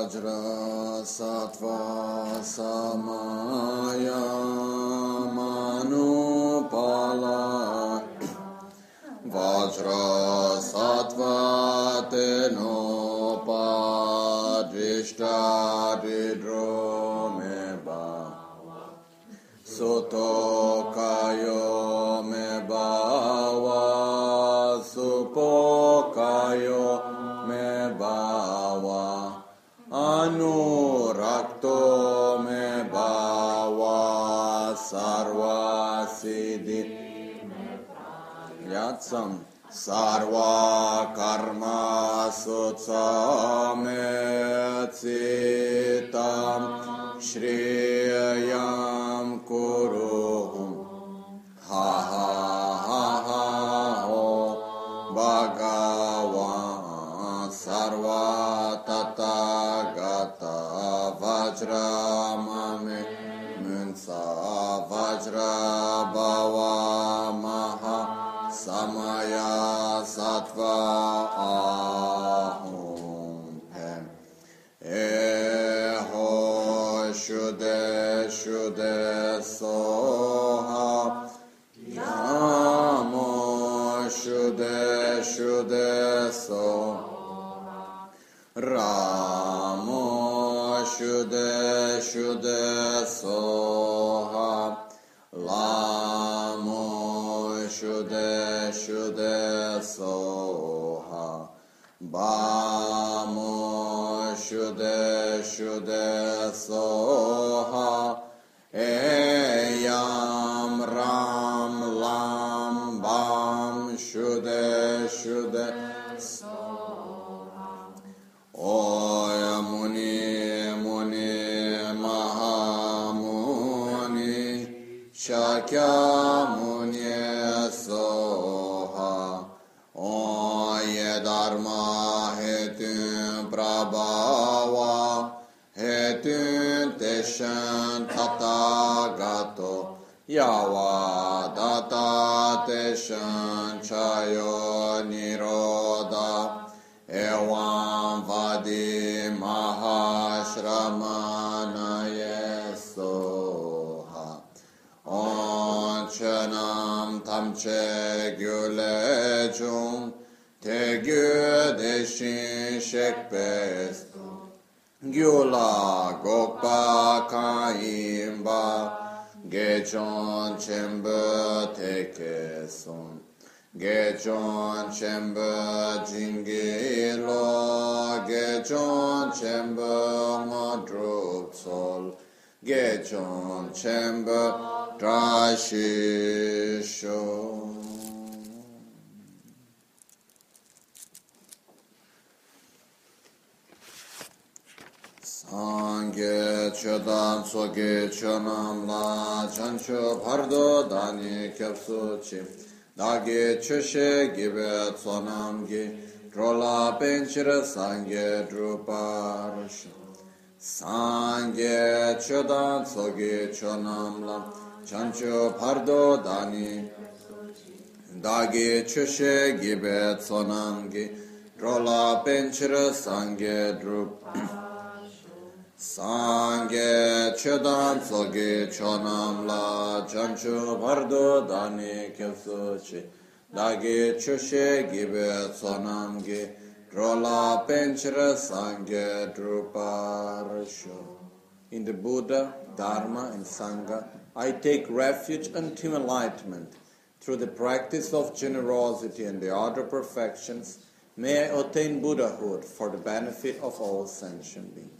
Vajra Sattva Samaya Manu Manupala Vajra Yatsam Sarva Karma Sutsametsitam Shriyam Kuruhum Ha ha ha ha ho Bhagavan Sarva Tathagata Vajramame Shuddha Soha Lamo Shuddha Shuddha Soha Bamo Shuddha Shuddha Soha Eh Yava Data Teshan Chayo Niroda Evam Vadi Mahashramana Yesoha Onchanam Tamche Gyulechum Te Gyudeshin Shekpes Gyula Gokpa Kaimba Gechon Chemba Tekeson. Gechon Chemba Jingilo. Gechon Sol Gechon Chemba Drashisho Sangye chodam soge chonam la chancho pardo dani kyapsu chi dage choshe gibe tsonam gi drola penchira sangye druparsha Sangye chodam soge chonam la chancho pardo dani dage choshe gibe tsonam gi drola penchira sangye druparsha Sangye chedan tsoge chonam la chancho bardo dani kyapso chi dagi choshe gibe tsonam gi drola penchra sangye druparsho. In the Buddha, Dharma and Sangha, I take refuge until enlightenment. Through the practice of generosity and the other perfections, may I attain Buddhahood for the benefit of all sentient beings.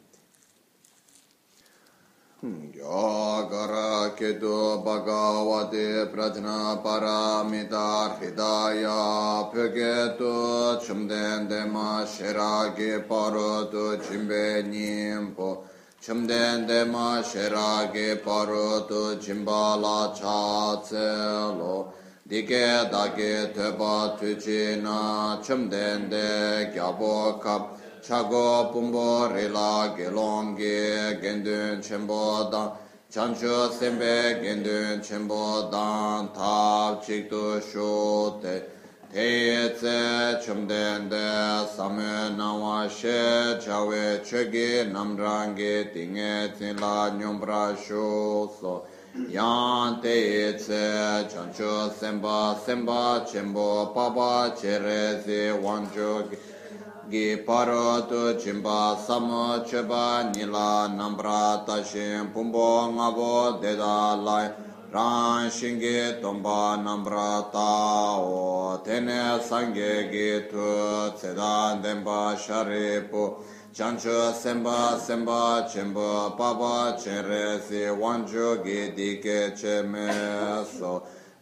Yagara kedo bhagavate prajna paramita hridaya pyogeto chumden dema sherage paroto chimbe nyimpo chumden dema sherage paroto chimbala chatselo dike dake tepa tuchina chumden de gyabo kap chago pumbo rila gelom ge gendun chenpo dan chancho sembe gendun chenpo dan tab chikto shu te teye tse chumden de samu nawa she chawe chegi namrangi tinge tsinla nyumbra sho so yang teye tse chancho semba semba chenpo papa chere zi wancho gi paro tu chimba samo cheba nila nambra tashin pumbo ngabo deda lai rang shingi tomba nambra o tene sangye gi tu tseda denpa sharipu. Chancho semba semba chimbo papa chere si wancho gi dike che me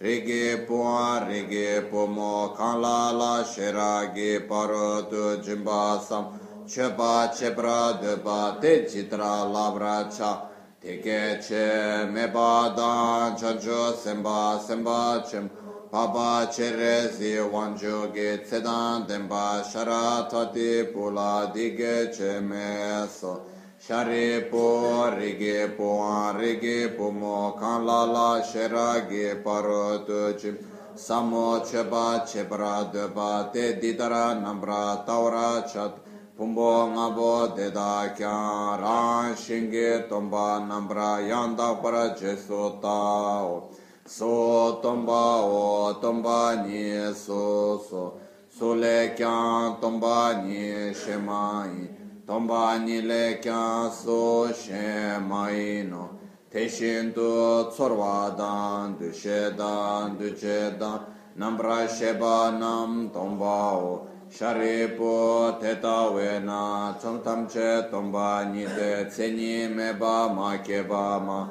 rigi puwa rigi pumo kanla la shira gi paro tu jimba sam chepa chepra deba te chitra labra cha teke che me ba dan chancho semba semba chim Papa chere zi wanjo ge tsedan denpa shara tati pula dige che me so shari po rige po rige po mo kan la la shera ge paro tu chim. Samo cheba chebra deba te didara nambra taura chat. Pumbo ngabo deda kya ran shinge tomba nambra yanda para jesu tao. So tomba o tomba ni so so. So le kya tomba ni shemai Tomba nile kya so shen mai no. Teshin tu tsorwa dan, du she dan, du che dan. Nambra sheba nam tomba o. Sharipu teta we na. Chom tam che tomba nite Tseni me ba ma ke ba ma.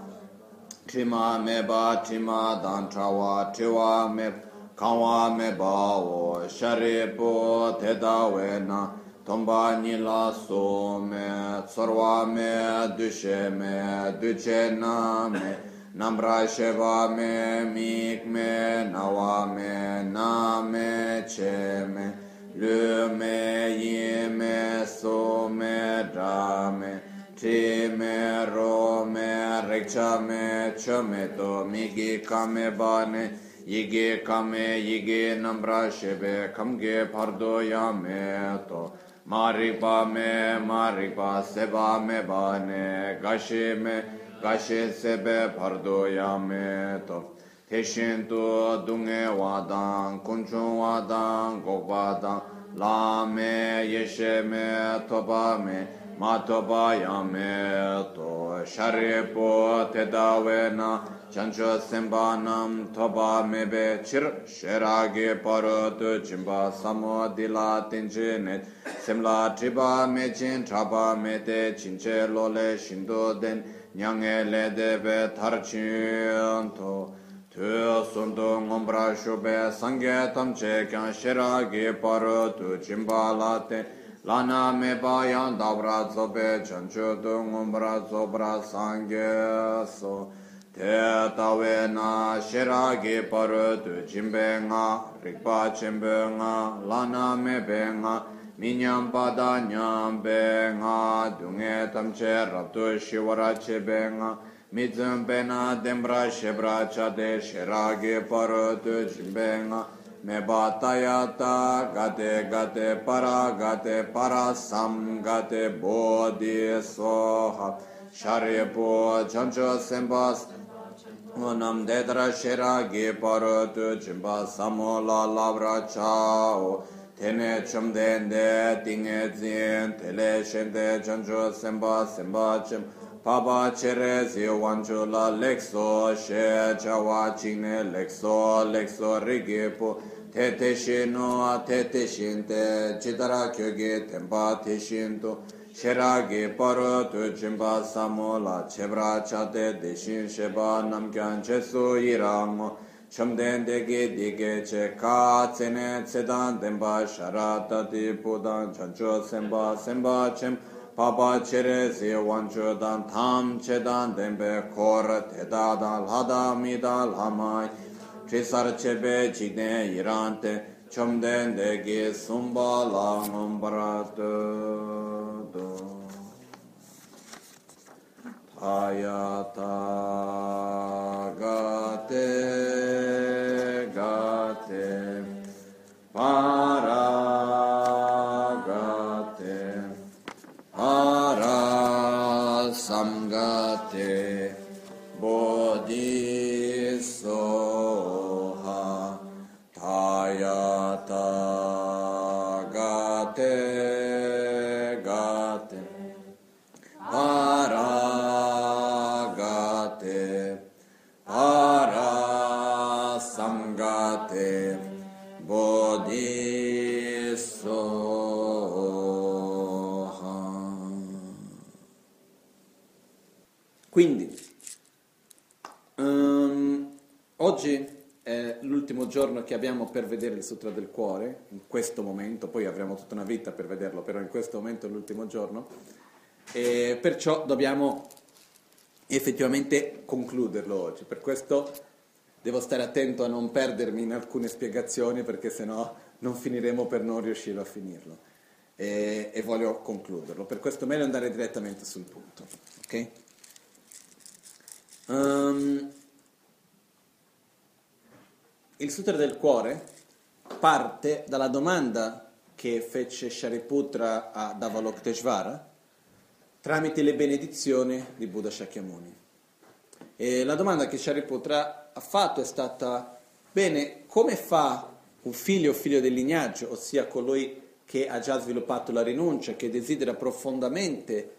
Trima me ba trima dan trawa Triwa me kawa me ba o. Sharipu teta we na. Tamba nila so me, tsarwa me, dushe me, duche na me, namra sheva me, mik me, nawa me, na me, che me, lu me, yi me, so me, dra me, ti me, ro me, rekcha me, cho me to, miki ka me ba ne, yige ka me, yige namra sheve, kamge pardo ya me to, Maripa me, Maripa seba me bane, Gashi me, Gashi sebe pardo ya me to. Teshin tu dunge wadan, kunchun wadan, gogwadan, La me, Yeshe me, Toba me, mātopāyāme to sharipo tedāvena chancho sembānam topā mebe chir sherāgi paru tu chimpa samo dilā tenche net semlā tripā mechin trapā mete chinche lole shinto den nyange le debe tharchin to tu sundu ngombra shubhe sangye tamche kyan sherāgi paru tu chimpa la ten lāna mē pāyāṁ dāprā tsopē chañchū tu ngumprā tsopra sāṅgē sō tē tāwē nā shirā kī paru tu chimbē ngā rikpa chimbē ngā lāna mē pē ngā miñyāṁ pātā ñyāṁ pē ngā dungē tamchē rabtu shivarā che pē ngā midzum pē nā dēmbrā shibrā chate shirā kī paru tu chimbē ngā mebatayata gate gate para gate para sam gate bodhi soha sharipo chancho sembas nam dedra shera ge paro tu chimba samola labra chao tene chumdende tinge zin tele shende chancho semba semba chimba Papa chere zi wancho la lekso she chawa chingne lekso lekso rigipo te te shino te te shinte chitara kyoge tenpa te shinto shera ge paro tu chimpa samo la chebra chate deshin sheba namkyan che su iramo chumden dege dege che ka tsene tsedan denpa sharata di pudan chancho semba semba chempa pāpā chērē sē wāñchō dāng thām chē dāng dēmbē khōr tētā dāng lhādā mīdā lhāmāi chēsār chēbē chīkdē yirāng tē chōmdēn dē kē sūmbā lā ngōm parā tō tō thāyā tā gā tē gā tē pā giorno che abbiamo per vedere il Sutra del Cuore, in questo momento, poi avremo tutta una vita per vederlo, però in questo momento è l'ultimo giorno, e perciò dobbiamo effettivamente concluderlo oggi. Per questo devo stare attento a non perdermi in alcune spiegazioni, perché sennò non finiremo per non riuscire a finirlo. E, e voglio concluderlo. Per questo meglio andare direttamente sul punto. ok? Ehm, il Sutra del Cuore parte dalla domanda che fece Shariputra ad Avalokiteshvara tramite le benedizioni di Buddha Shakyamuni. E la domanda che Shariputra ha fatto è stata, bene, come fa un figlio o figlio del lignaggio, ossia colui che ha già sviluppato la rinuncia, che desidera profondamente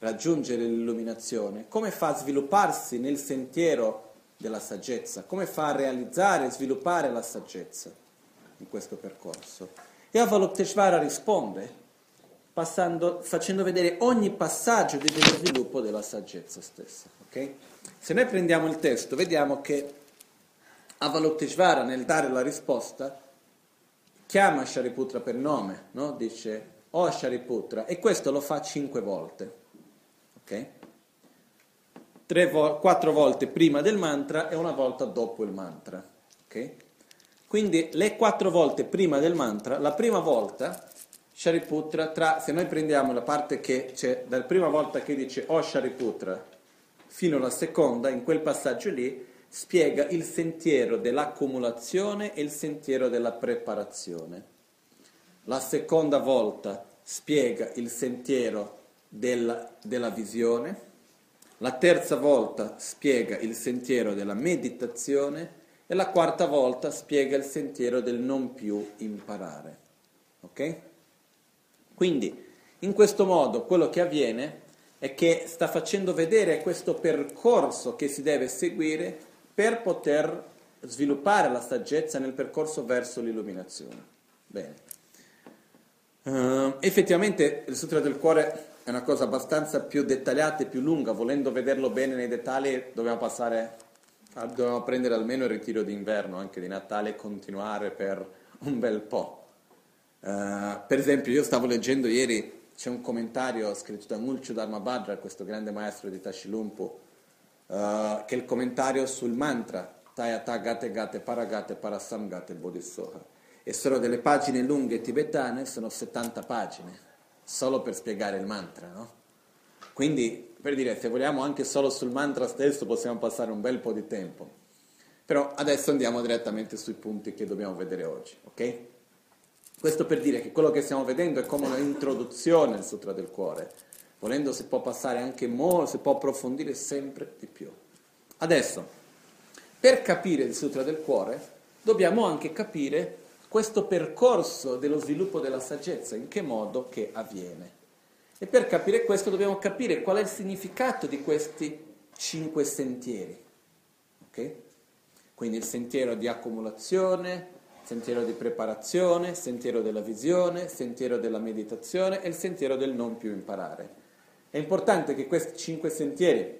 raggiungere l'illuminazione, come fa a svilupparsi nel sentiero della saggezza, come fa a realizzare e sviluppare la saggezza in questo percorso. E Avalokiteshvara risponde passando, facendo vedere ogni passaggio dello sviluppo della saggezza stessa. ok? Se noi prendiamo il testo, vediamo che Avalokiteshvara nel dare la risposta chiama Shariputra per nome, no? dice oh Shariputra, e questo lo fa cinque volte. ok? Tre vo- quattro volte prima del mantra e una volta dopo il mantra. ok? Quindi le quattro volte prima del mantra, la prima volta Shariputra, tra, se noi prendiamo la parte che c'è dalla prima volta che dice Oh Shariputra fino alla seconda, in quel passaggio lì spiega il sentiero dell'accumulazione e il sentiero della preparazione. La seconda volta spiega il sentiero della, della visione, la terza volta spiega il sentiero della meditazione e la quarta volta spiega il sentiero del non più imparare. Ok? Quindi, in questo modo, quello che avviene è che sta facendo vedere questo percorso che si deve seguire per poter sviluppare la saggezza nel percorso verso l'illuminazione. Bene. Uh, effettivamente il Sutra del Cuore è una cosa abbastanza più dettagliata e più lunga, volendo vederlo bene nei dettagli dobbiamo passare, dobbiamo prendere almeno il ritiro d'inverno, anche di Natale e continuare per un bel po'. Uh, per esempio, io stavo leggendo ieri, c'è un commentario scritto da Mulchu Dharmabhadra, questo grande maestro di Tashilumpu, uh, che è il commentario sul mantra Tayata Gate Gate Paragate Parasam Gate Bodhisoha. E sono delle pagine lunghe tibetane, sono 70 pagine, solo per spiegare il mantra, no? Quindi, per dire, se vogliamo anche solo sul mantra stesso possiamo passare un bel po' di tempo. Però adesso andiamo direttamente sui punti che dobbiamo vedere oggi, ok? Questo per dire che quello che stiamo vedendo è come un'introduzione al Sutra del Cuore. Volendo si può passare anche molto, si può approfondire sempre di più. Adesso, per capire il Sutra del Cuore, dobbiamo anche capire questo percorso dello sviluppo della saggezza, in che modo che avviene. E per capire questo dobbiamo capire qual è il significato di questi cinque sentieri. Ok? Quindi il sentiero di accumulazione, sentiero di preparazione, sentiero della visione, sentiero della meditazione e il sentiero del non più imparare. È importante che questi cinque sentieri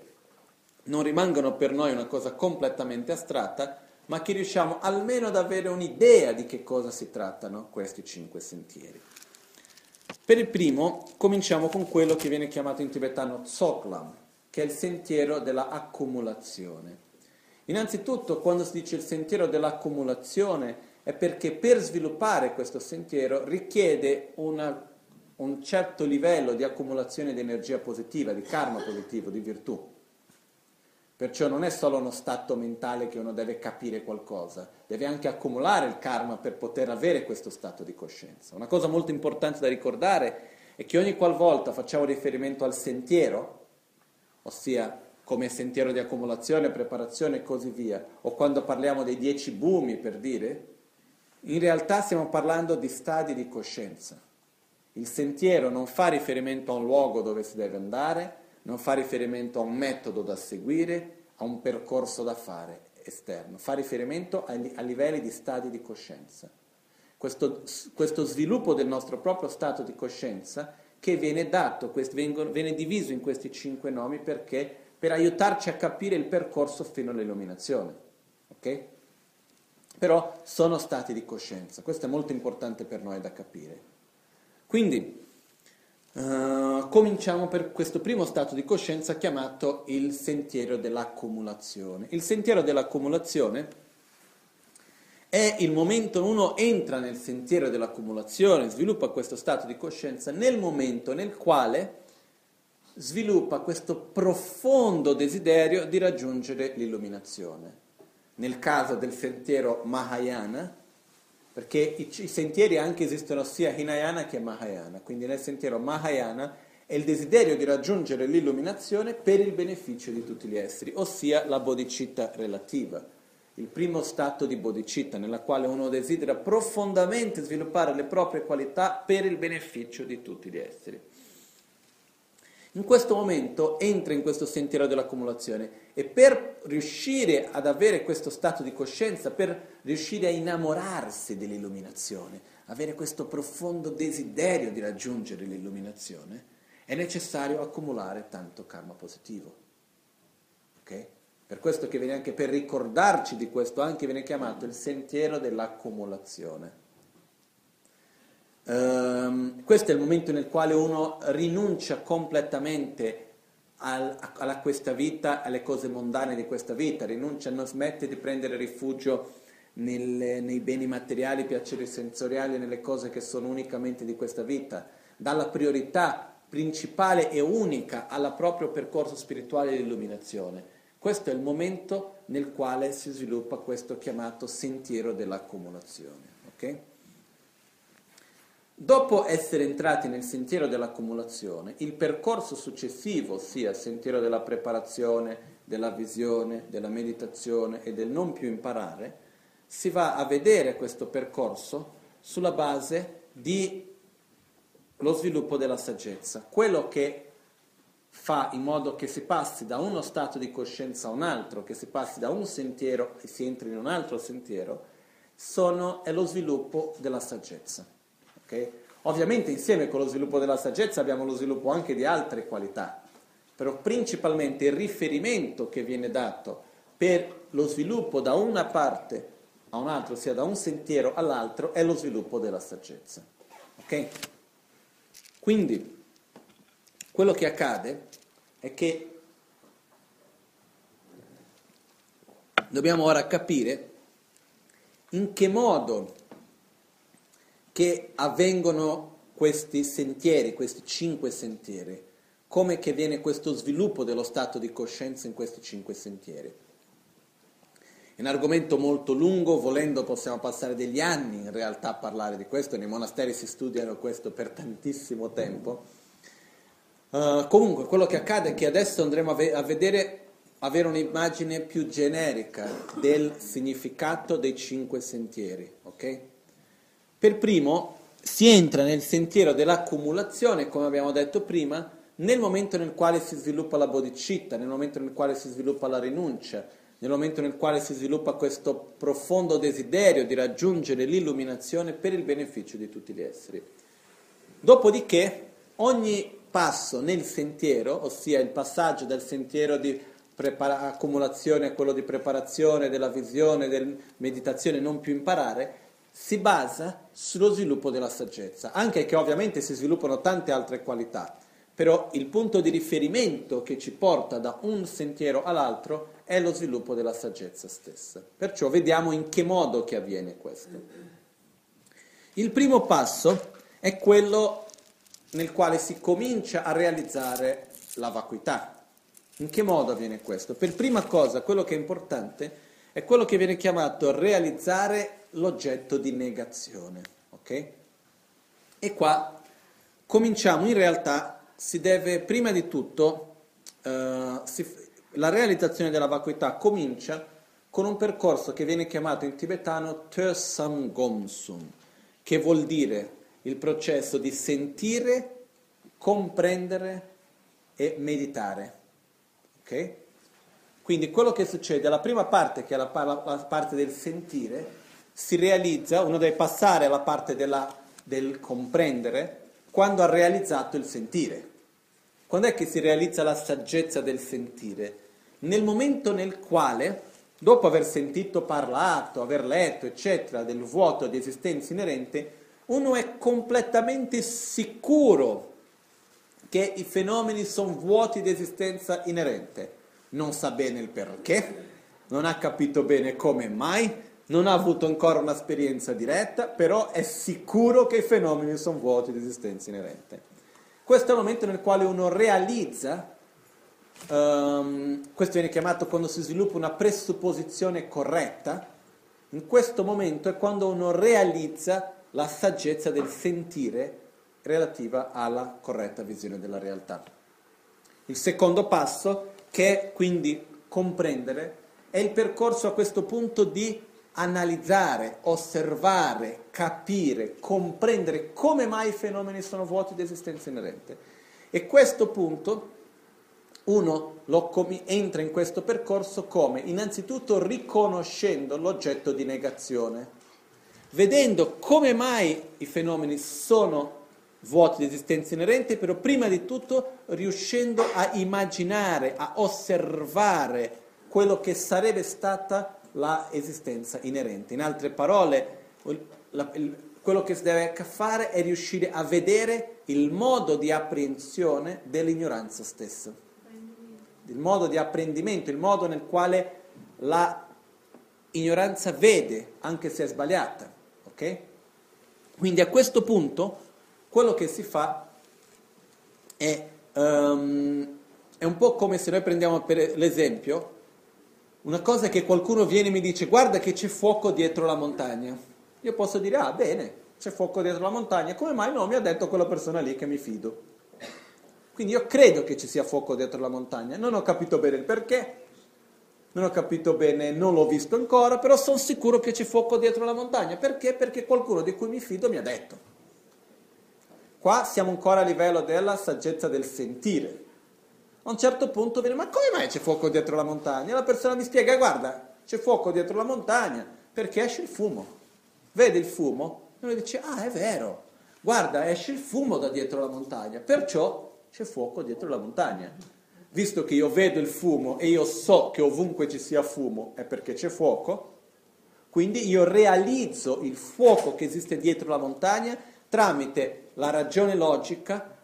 non rimangano per noi una cosa completamente astratta, ma che riusciamo almeno ad avere un'idea di che cosa si trattano questi cinque sentieri. Per il primo cominciamo con quello che viene chiamato in tibetano Tsoklam, che è il sentiero della accumulazione. Innanzitutto, quando si dice il sentiero dell'accumulazione, è perché per sviluppare questo sentiero richiede una, un certo livello di accumulazione di energia positiva, di karma positivo, di virtù. Perciò non è solo uno stato mentale che uno deve capire qualcosa, deve anche accumulare il karma per poter avere questo stato di coscienza. Una cosa molto importante da ricordare è che ogni qualvolta facciamo riferimento al sentiero, ossia come sentiero di accumulazione, preparazione e così via, o quando parliamo dei dieci bumi per dire, in realtà stiamo parlando di stadi di coscienza. Il sentiero non fa riferimento a un luogo dove si deve andare, non fa riferimento a un metodo da seguire, a un percorso da fare esterno, fa riferimento a, livelli di stadi di coscienza. Questo, questo, sviluppo del nostro proprio stato di coscienza che viene dato, viene diviso in questi cinque nomi perché per aiutarci a capire il percorso fino all'illuminazione. Okay? Però sono stati di coscienza, questo è molto importante per noi da capire. Quindi, uh, cominciamo per questo primo stato di coscienza chiamato il sentiero dell'accumulazione. Il sentiero dell'accumulazione è il momento, uno entra nel sentiero dell'accumulazione, sviluppa questo stato di coscienza nel momento nel quale sviluppa questo profondo desiderio di raggiungere l'illuminazione. Nel caso del sentiero Mahayana, perché i, i, sentieri anche esistono sia Hinayana che Mahayana, quindi nel sentiero Mahayana è il desiderio di raggiungere l'illuminazione per il beneficio di tutti gli esseri, ossia la bodhicitta relativa, il primo stato di bodhicitta nella quale uno desidera profondamente sviluppare le proprie qualità per il beneficio di tutti gli esseri. In questo momento entra in questo sentiero dell'accumulazione e per riuscire ad avere questo stato di coscienza, per riuscire a innamorarsi dell'illuminazione, avere questo profondo desiderio di raggiungere l'illuminazione, è necessario accumulare tanto karma positivo. Okay? Per questo che viene anche per ricordarci di questo, anche viene chiamato il sentiero dell'accumulazione. Um, questo è il momento nel quale uno rinuncia completamente al, a, questa vita, alle cose mondane di questa vita, rinuncia, non smette di prendere rifugio nelle, nei beni materiali, piaceri sensoriali, nelle cose che sono unicamente di questa vita, dà la priorità principale e unica al proprio percorso spirituale di illuminazione. Questo è il momento nel quale si sviluppa questo chiamato sentiero dell'accumulazione. Okay? Dopo essere entrati nel sentiero dell'accumulazione, il percorso successivo, ossia il sentiero della preparazione, della visione, della meditazione e del non più imparare, si va a vedere questo percorso sulla base di lo sviluppo della saggezza, quello che fa in modo che si passi da uno stato di coscienza a un altro, che si passi da un sentiero e si entri in un altro sentiero, sono, è lo sviluppo della saggezza. Okay? Ovviamente insieme con lo sviluppo della saggezza abbiamo lo sviluppo anche di altre qualità, però principalmente il riferimento che viene dato per lo sviluppo da una parte a un'altra, ossia da un sentiero all'altro, è lo sviluppo della saggezza. Okay? Quindi, quello che accade è che dobbiamo ora capire in che modo che avvengono questi sentieri, questi cinque sentieri, come che viene questo sviluppo dello stato di coscienza in questi cinque sentieri. È un argomento molto lungo, volendo possiamo passare degli anni in realtà a parlare di questo, nei monasteri si studiano questo per tantissimo tempo. Uh, comunque, quello che accade è che adesso andremo a, ve- a vedere, avere un'immagine più generica del significato dei cinque sentieri, ok? Per primo si entra nel sentiero dell'accumulazione, come abbiamo detto prima, nel momento nel quale si sviluppa la bodhicitta, nel momento nel quale si sviluppa la rinuncia, nel momento nel quale si sviluppa questo profondo desiderio di raggiungere l'illuminazione per il beneficio di tutti gli esseri. Dopodiché ogni passo nel sentiero, ossia il passaggio dal sentiero di prepara- accumulazione a quello di preparazione, della visione, della meditazione, non più imparare, si basa sullo sviluppo della saggezza, anche che ovviamente si sviluppano tante altre qualità, però il punto di riferimento che ci porta da un sentiero all'altro è lo sviluppo della saggezza stessa. Perciò vediamo in che modo che avviene questo. Il primo passo è quello nel quale si comincia a realizzare la vacuità. In che modo avviene questo? Per prima cosa, quello che è importante è quello che viene chiamato realizzare l'oggetto di negazione. Ok? E qua cominciamo, in realtà si deve prima di tutto, uh, si, la realizzazione della vacuità comincia con un percorso che viene chiamato in tibetano Tösam Gomsum, che vuol dire il processo di sentire, comprendere e meditare. Ok? Quindi quello che succede, la prima parte, che è la, la, la parte del sentire, si realizza, uno deve passare alla parte della, del comprendere, quando ha realizzato il sentire. Quando è che si realizza la saggezza del sentire? Nel momento nel quale, dopo aver sentito parlato, aver letto, eccetera, del vuoto di esistenza inerente, uno è completamente sicuro che i fenomeni sono vuoti di esistenza inerente. Non sa bene il perché, non ha capito bene come mai, non ha avuto ancora un'esperienza diretta, però è sicuro che i fenomeni sono vuoti di esistenza inerente. Questo è il momento nel quale uno realizza, um, questo viene chiamato quando si sviluppa una presupposizione corretta, in questo momento è quando uno realizza la saggezza del sentire relativa alla corretta visione della realtà. Il secondo passo, che è quindi comprendere, è il percorso a questo punto di analizzare, osservare, capire, comprendere come mai i fenomeni sono vuoti di esistenza inerente. E questo punto uno com- entra in questo percorso come innanzitutto riconoscendo l'oggetto di negazione vedendo come mai i fenomeni sono vuoti di esistenza inerente, però prima di tutto riuscendo a immaginare, a osservare quello che sarebbe stata l'esistenza inerente. In altre parole, la, il, quello che si deve fare è riuscire a vedere il modo di apprensione dell'ignoranza stessa, il modo di apprendimento, il modo nel quale la ignoranza vede, anche se è sbagliata. Ok? Quindi a questo punto quello che si fa è, um, è un po' come se noi prendiamo per l'esempio una cosa che qualcuno viene e mi dice guarda che c'è fuoco dietro la montagna. Io posso dire ah bene, c'è fuoco dietro la montagna, come mai non mi ha detto quella persona lì che mi fido? Quindi io credo che ci sia fuoco dietro la montagna, non ho capito bene il perché, non ho capito bene, non l'ho visto ancora, però sono sicuro che c'è fuoco dietro la montagna. Perché? Perché qualcuno di cui mi fido mi ha detto. Qua siamo ancora a livello della saggezza del sentire. A un certo punto viene, ma come mai c'è fuoco dietro la montagna? La persona mi spiega, guarda, c'è fuoco dietro la montagna perché esce il fumo. Vede il fumo e uno dice, ah è vero, guarda, esce il fumo da dietro la montagna, perciò c'è fuoco dietro la montagna visto che io vedo il fumo e io so che ovunque ci sia fumo è perché c'è fuoco, quindi io realizzo il fuoco che esiste dietro la montagna tramite la ragione logica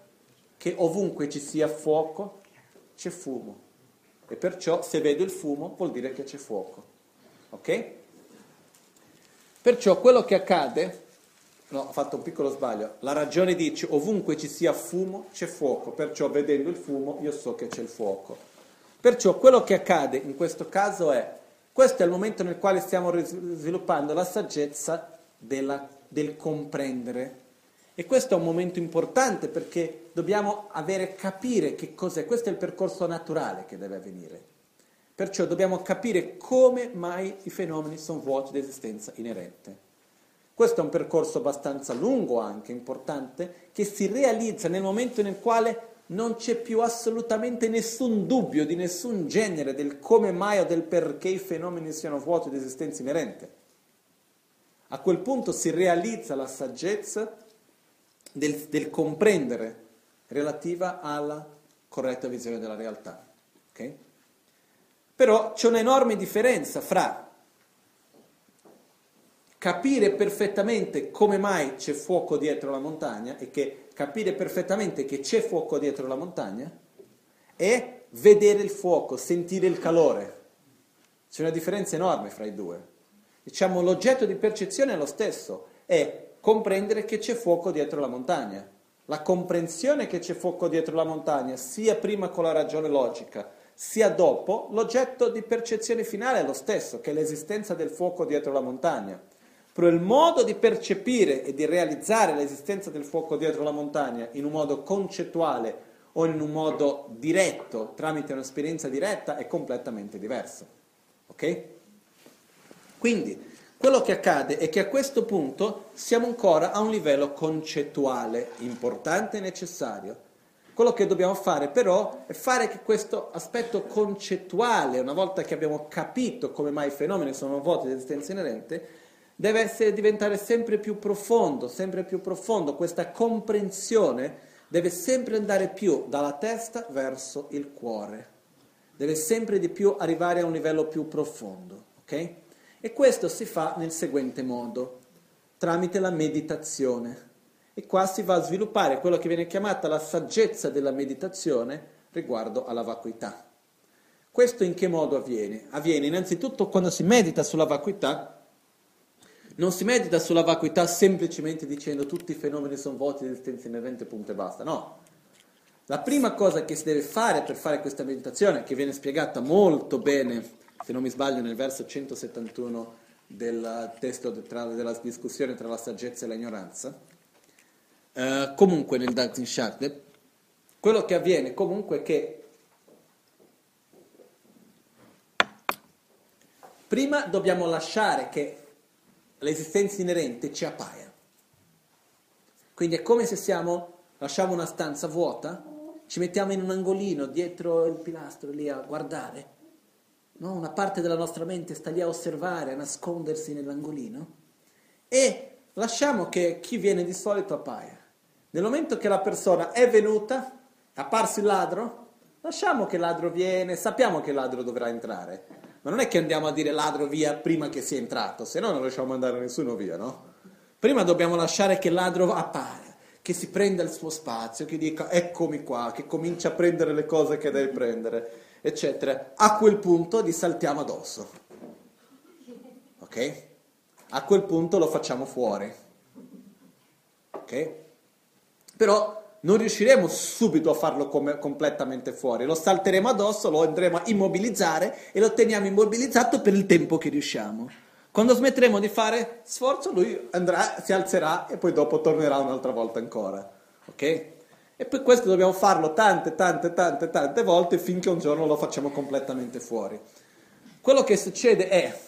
che ovunque ci sia fuoco c'è fumo. E perciò se vedo il fumo vuol dire che c'è fuoco. Ok? Perciò quello che accade No, ho fatto un piccolo sbaglio. La ragione dice ovunque ci sia fumo c'è fuoco, perciò vedendo il fumo io so che c'è il fuoco. Perciò quello che accade in questo caso è, questo è il momento nel quale stiamo sviluppando la saggezza della, del comprendere. E questo è un momento importante perché dobbiamo avere, capire che cos'è. Questo è il percorso naturale che deve avvenire. Perciò dobbiamo capire come mai i fenomeni sono vuoti di esistenza inerente. Questo è un percorso abbastanza lungo anche, importante, che si realizza nel momento nel quale non c'è più assolutamente nessun dubbio di nessun genere del come mai o del perché i fenomeni siano vuoti di esistenza inerente. A quel punto si realizza la saggezza del, del comprendere relativa alla corretta visione della realtà. Okay? Però c'è un'enorme differenza fra capire perfettamente come mai c'è fuoco dietro la montagna e che capire perfettamente che c'è fuoco dietro la montagna e vedere il fuoco, sentire il calore. C'è una differenza enorme fra i due. Diciamo l'oggetto di percezione è lo stesso, è comprendere che c'è fuoco dietro la montagna. La comprensione che c'è fuoco dietro la montagna, sia prima con la ragione logica, sia dopo, l'oggetto di percezione finale è lo stesso, che è l'esistenza del fuoco dietro la montagna. Però il modo di percepire e di realizzare l'esistenza del fuoco dietro la montagna in un modo concettuale o in un modo diretto, tramite un'esperienza diretta, è completamente diverso. Ok? Quindi, quello che accade è che a questo punto siamo ancora a un livello concettuale importante e necessario. Quello che dobbiamo fare però è fare che questo aspetto concettuale, una volta che abbiamo capito come mai i fenomeni sono vuoti di esistenza inerente, deve essere, diventare sempre più profondo, sempre più profondo. Questa comprensione deve sempre andare più dalla testa verso il cuore, deve sempre di più arrivare a un livello più profondo. ok? E questo si fa nel seguente modo, tramite la meditazione. E qua si va a sviluppare quello che viene chiamata la saggezza della meditazione riguardo alla vacuità. Questo in che modo avviene? Avviene innanzitutto quando si medita sulla vacuità, non si medita sulla vacuità semplicemente dicendo tutti i fenomeni sono vuoti di esistenza inerente, punto e basta, no. La prima cosa che si deve fare per fare questa meditazione, che viene spiegata molto bene se non mi sbaglio nel verso 171 del testo tra, della discussione tra la saggezza e l'ignoranza, eh, comunque nel Daxin Shakti, quello che avviene comunque è che prima dobbiamo lasciare che l'esistenza inerente ci appaia. Quindi è come se siamo, lasciamo una stanza vuota, ci mettiamo in un angolino dietro il pilastro lì a guardare no? una parte della nostra mente sta lì a osservare, a nascondersi nell'angolino, e lasciamo che chi viene di solito appaia. Nel momento che la persona è venuta, è apparso il ladro, lasciamo che il ladro viene, sappiamo che il ladro dovrà entrare, ma non è che andiamo a dire ladro via prima che sia entrato, se no non riusciamo a mandare nessuno via, no? Prima dobbiamo lasciare che il ladro appaia, che si prenda il suo spazio, che dica eccomi qua, che comincia a prendere le cose che deve prendere eccetera, a quel punto gli saltiamo addosso. Ok? A quel punto lo facciamo fuori. Ok? Però non riusciremo subito a farlo come, completamente fuori, lo salteremo addosso, lo andremo a immobilizzare e lo teniamo immobilizzato per il tempo che riusciamo. Quando smetteremo di fare sforzo, lui andrà, si alzerà e poi dopo tornerà un'altra volta ancora. Ok? E poi questo dobbiamo farlo tante, tante, tante, tante volte finché un giorno lo facciamo completamente fuori. Quello che succede è,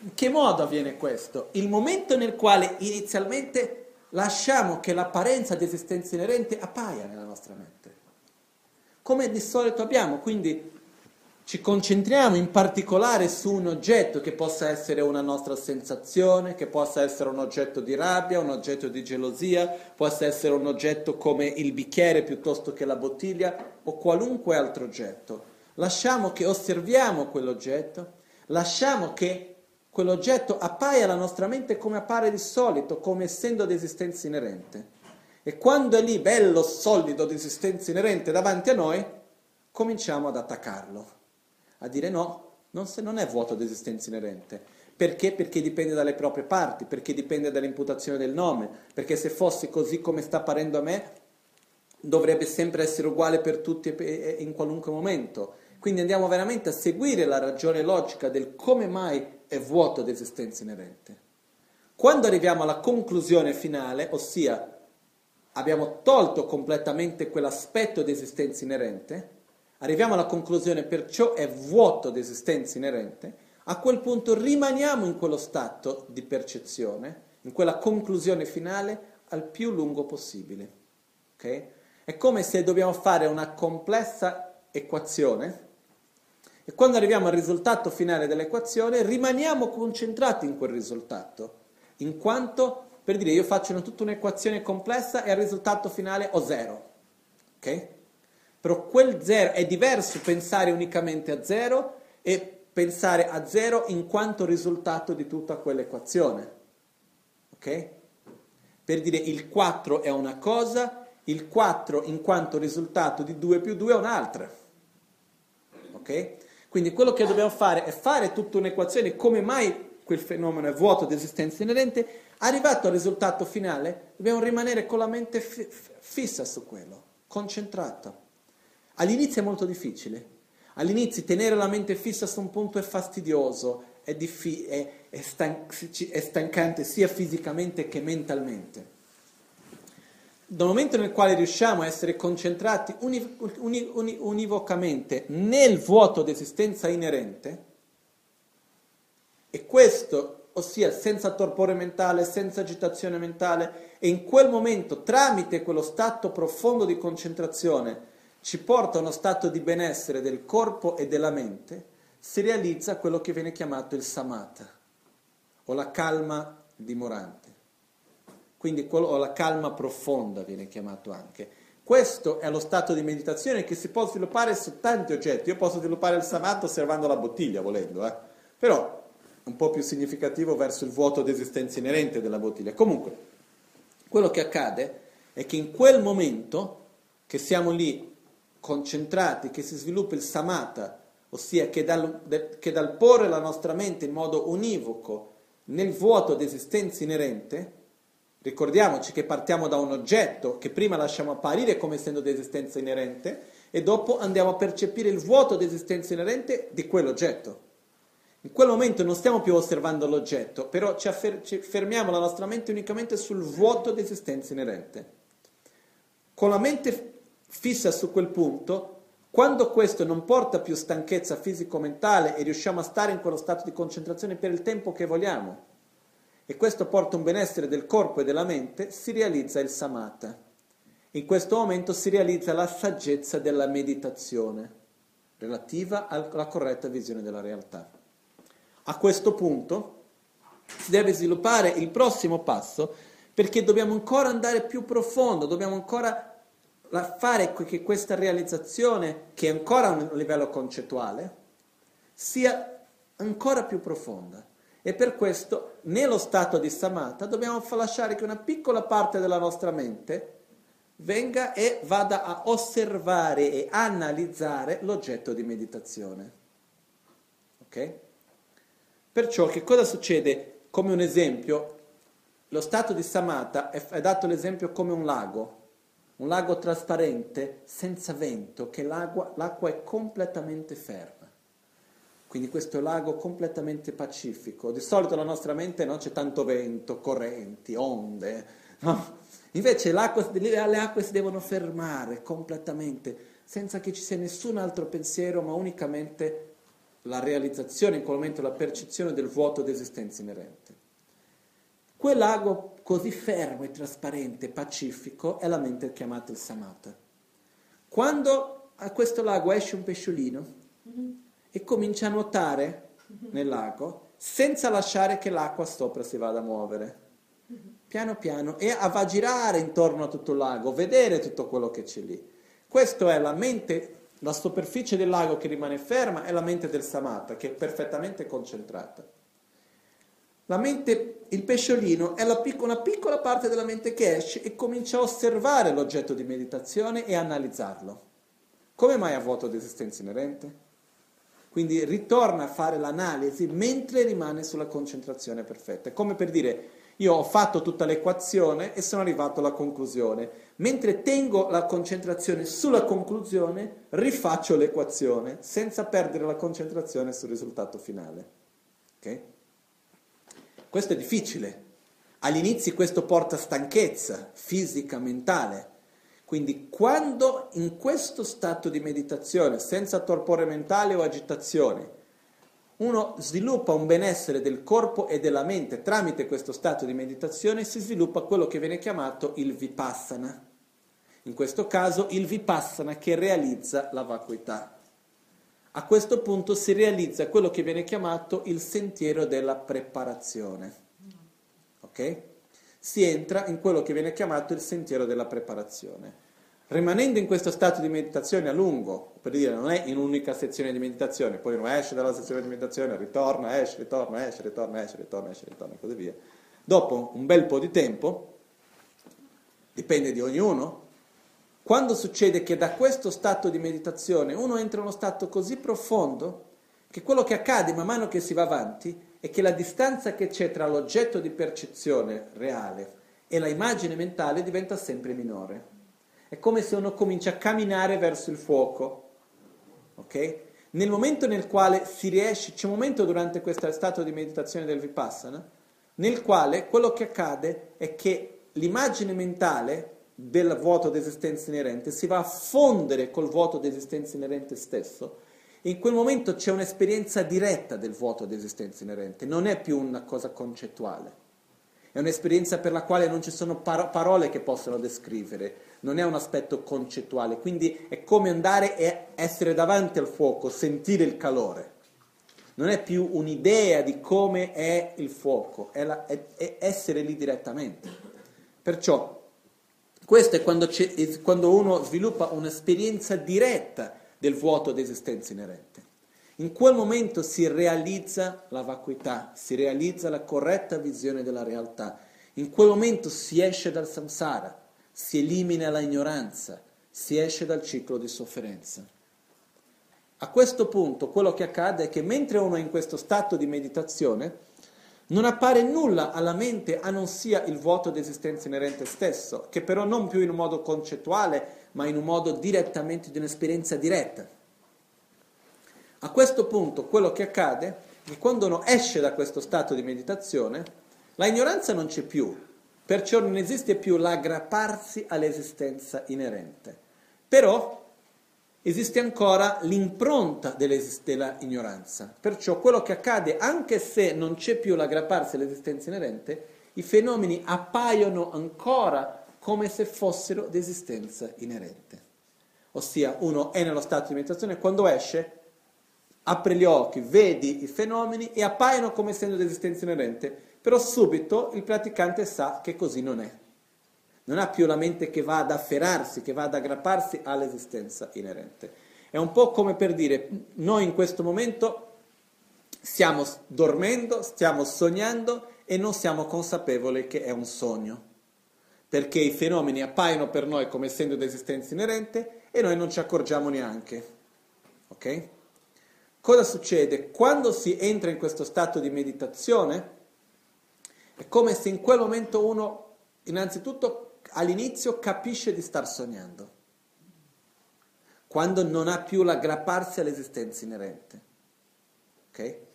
in che modo avviene questo? Il momento nel quale inizialmente lasciamo che l'apparenza di esistenza inerente appaia nella nostra mente. Come di solito abbiamo, quindi ci concentriamo in particolare su un oggetto che possa essere una nostra sensazione, che possa essere un oggetto di rabbia, un oggetto di gelosia, possa essere un oggetto come il bicchiere piuttosto che la bottiglia o qualunque altro oggetto. Lasciamo che osserviamo quell'oggetto, lasciamo che quell'oggetto appaia alla nostra mente come appare di solito, come essendo di esistenza inerente. E quando è lì bello, solido, di esistenza inerente davanti a noi, cominciamo ad attaccarlo a dire no, non, se, non è vuoto di esistenza inerente. Perché? Perché dipende dalle proprie parti, perché dipende dall'imputazione del nome, perché se fosse così come sta apparendo a me, dovrebbe sempre essere uguale per tutti e in qualunque momento. Quindi andiamo veramente a seguire la ragione logica del come mai è vuoto di esistenza inerente. Quando arriviamo alla conclusione finale, ossia abbiamo tolto completamente quell'aspetto di esistenza inerente, arriviamo alla conclusione perciò è vuoto di esistenza inerente, a quel punto rimaniamo in quello stato di percezione, in quella conclusione finale al più lungo possibile. Okay? È come se dobbiamo fare una complessa equazione e quando arriviamo al risultato finale dell'equazione rimaniamo concentrati in quel risultato, in quanto, per dire, io faccio tutta un'equazione complessa e al risultato finale ho zero. Okay? Però quel zero è diverso pensare unicamente a zero e pensare a zero in quanto risultato di tutta quell'equazione. Ok? per dire il 4 è una cosa, il 4 in quanto risultato di 2 più 2 è un'altra. Ok? Quindi quello che dobbiamo fare è fare tutta un'equazione, come mai quel fenomeno è vuoto di esistenza inerente, arrivato al risultato finale, dobbiamo rimanere con la mente f- fissa su quello, concentrata. All'inizio è molto difficile. All'inizio tenere la mente fissa su un punto è fastidioso, è, diffi- è, è, stan- è stancante sia fisicamente che mentalmente. Dal momento nel quale riusciamo a essere concentrati uni- uni- uni- univocamente nel vuoto di esistenza inerente, e questo, ossia senza torpore mentale, senza agitazione mentale, e in quel momento, tramite quello stato profondo di concentrazione, ci porta a uno stato di benessere del corpo e della mente, si realizza quello che viene chiamato il samatha, o la calma dimorante. Quindi quello, o la calma profonda viene chiamato anche. Questo è lo stato di meditazione che si può sviluppare su tanti oggetti. Io posso sviluppare il samatha osservando la bottiglia, volendo, eh? però un po' più significativo verso il vuoto di esistenza inerente della bottiglia. Comunque, quello che accade è che in quel momento che siamo lì concentrati, che si sviluppa il samatha, ossia che dal, che dal porre la nostra mente in modo univoco nel vuoto di esistenza inerente, ricordiamoci che partiamo da un oggetto che prima lasciamo apparire come essendo di esistenza inerente e dopo andiamo a percepire il vuoto di esistenza inerente di quell'oggetto. In quel momento non stiamo più osservando l'oggetto, però ci, affer- ci fermiamo la nostra mente unicamente sul vuoto di esistenza inerente. Con la mente fissa su quel punto, quando questo non porta più stanchezza fisico-mentale e riusciamo a stare in quello stato di concentrazione per il tempo che vogliamo, e questo porta un benessere del corpo e della mente, si realizza il samatha. In questo momento si realizza la saggezza della meditazione relativa alla corretta visione della realtà. A questo punto si deve sviluppare il prossimo passo perché dobbiamo ancora andare più profondo, dobbiamo ancora fare che questa realizzazione, che è ancora a un livello concettuale, sia ancora più profonda. E per questo, nello stato di samatha, dobbiamo lasciare che una piccola parte della nostra mente venga e vada a osservare e analizzare l'oggetto di meditazione. Ok? Perciò che cosa succede? Come un esempio, lo stato di samatha è, è dato l'esempio come un lago un lago trasparente senza vento, che l'acqua, l'acqua è completamente ferma. Quindi questo è lago completamente pacifico. Di solito la nostra mente non c'è tanto vento, correnti, onde, no? Invece le acque si devono fermare completamente, senza che ci sia nessun altro pensiero, ma unicamente la realizzazione, in quel momento la percezione del vuoto di esistenza inerente. Quel lago così fermo e trasparente, pacifico, è la mente chiamata il samatha. Quando a questo lago esce un pesciolino mm-hmm. e comincia a nuotare mm-hmm. nel lago, senza lasciare che l'acqua sopra si vada a muovere, mm-hmm. piano piano, e va a girare intorno a tutto il lago, vedere tutto quello che c'è lì. Questa è la mente, la superficie del lago che rimane ferma è la mente del samatha, che è perfettamente concentrata. La mente, il pesciolino, è pic- una piccola parte della mente che esce e comincia a osservare l'oggetto di meditazione e analizzarlo. Come mai ha vuoto di esistenza inerente? Quindi ritorna a fare l'analisi mentre rimane sulla concentrazione perfetta. Come per dire, io ho fatto tutta l'equazione e sono arrivato alla conclusione. Mentre tengo la concentrazione sulla conclusione, rifaccio l'equazione senza perdere la concentrazione sul risultato finale. Okay? Questo è difficile. All'inizio questo porta stanchezza fisica, mentale. Quindi quando in questo stato di meditazione, senza torpore mentale o agitazione, uno sviluppa un benessere del corpo e della mente tramite questo stato di meditazione, si sviluppa quello che viene chiamato il vipassana. In questo caso il vipassana che realizza la vacuità. A questo punto si realizza quello che viene chiamato il sentiero della preparazione. Ok? Si entra in quello che viene chiamato il sentiero della preparazione. Rimanendo in questo stato di meditazione a lungo, per dire non è in un'unica sezione di meditazione, poi uno esce dalla sezione di meditazione, ritorna, esce, ritorna, esce, ritorna, esce, ritorna, esce, ritorna e così via. Dopo un bel po' di tempo, dipende di ognuno. Quando succede che da questo stato di meditazione uno entra in uno stato così profondo che quello che accade man mano che si va avanti è che la distanza che c'è tra l'oggetto di percezione reale e la immagine mentale diventa sempre minore. È come se uno comincia a camminare verso il fuoco. Ok? Nel momento nel quale si riesce, c'è un momento durante questo stato di meditazione del Vipassana, nel quale quello che accade è che l'immagine mentale del vuoto d'esistenza inerente si va a fondere col vuoto d'esistenza inerente stesso. In quel momento c'è un'esperienza diretta del vuoto d'esistenza inerente, non è più una cosa concettuale. È un'esperienza per la quale non ci sono par- parole che possono descrivere, non è un aspetto concettuale, quindi è come andare e essere davanti al fuoco, sentire il calore. Non è più un'idea di come è il fuoco, è, la, è, è essere lì direttamente. Perciò, questo è quando, quando uno sviluppa un'esperienza diretta del vuoto d'esistenza inerente. In quel momento si realizza la vacuità, si realizza la corretta visione della realtà. In quel momento si esce dal samsara, si elimina la ignoranza, si esce dal ciclo di sofferenza. A questo punto quello che accade è che mentre uno è in questo stato di meditazione, non appare nulla alla mente a non sia il vuoto di esistenza inerente stesso, che però non più in un modo concettuale, ma in un modo direttamente di un'esperienza diretta. A questo punto quello che accade è che quando uno esce da questo stato di meditazione, la ignoranza non c'è più, perciò non esiste più l'aggrapparsi all'esistenza inerente. Però esiste ancora l'impronta della. Perciò quello che accade, anche se non c'è più l'aggrapparsi all'esistenza inerente, i fenomeni appaiono ancora come se fossero d'esistenza inerente. Ossia, uno è nello stato di meditazione quando esce apre gli occhi, vedi i fenomeni e appaiono come essendo di esistenza inerente, però subito il praticante sa che così non è. Non ha più la mente che va ad afferrarsi, che va ad aggrapparsi all'esistenza inerente. È un po' come per dire, noi in questo momento stiamo dormendo, stiamo sognando e non siamo consapevoli che è un sogno, perché i fenomeni appaiono per noi come essendo di esistenza inerente e noi non ci accorgiamo neanche. Ok? Cosa succede? Quando si entra in questo stato di meditazione, è come se in quel momento uno, innanzitutto, all'inizio capisce di star sognando, quando non ha più l'aggrapparsi all'esistenza inerente. Okay?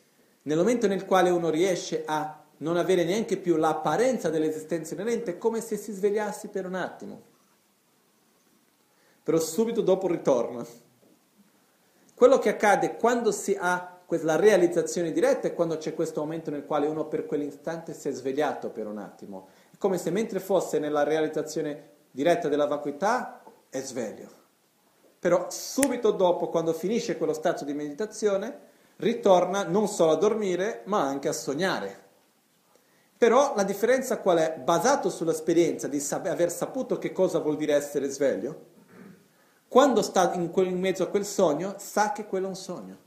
Nel momento nel quale uno riesce a non avere neanche più l'apparenza dell'esistenza inerente, è come se si svegliasse per un attimo, però subito dopo ritorna quello che accade quando si ha la realizzazione diretta è quando c'è questo momento nel quale uno per quell'istante si è svegliato per un attimo. È come se mentre fosse nella realizzazione diretta della vacuità è sveglio. Però subito dopo, quando finisce quello stato di meditazione, ritorna non solo a dormire, ma anche a sognare. Però la differenza qual è? Basato sull'esperienza di sap- aver saputo che cosa vuol dire essere sveglio, quando sta in, quel, in mezzo a quel sogno, sa che quello è un sogno.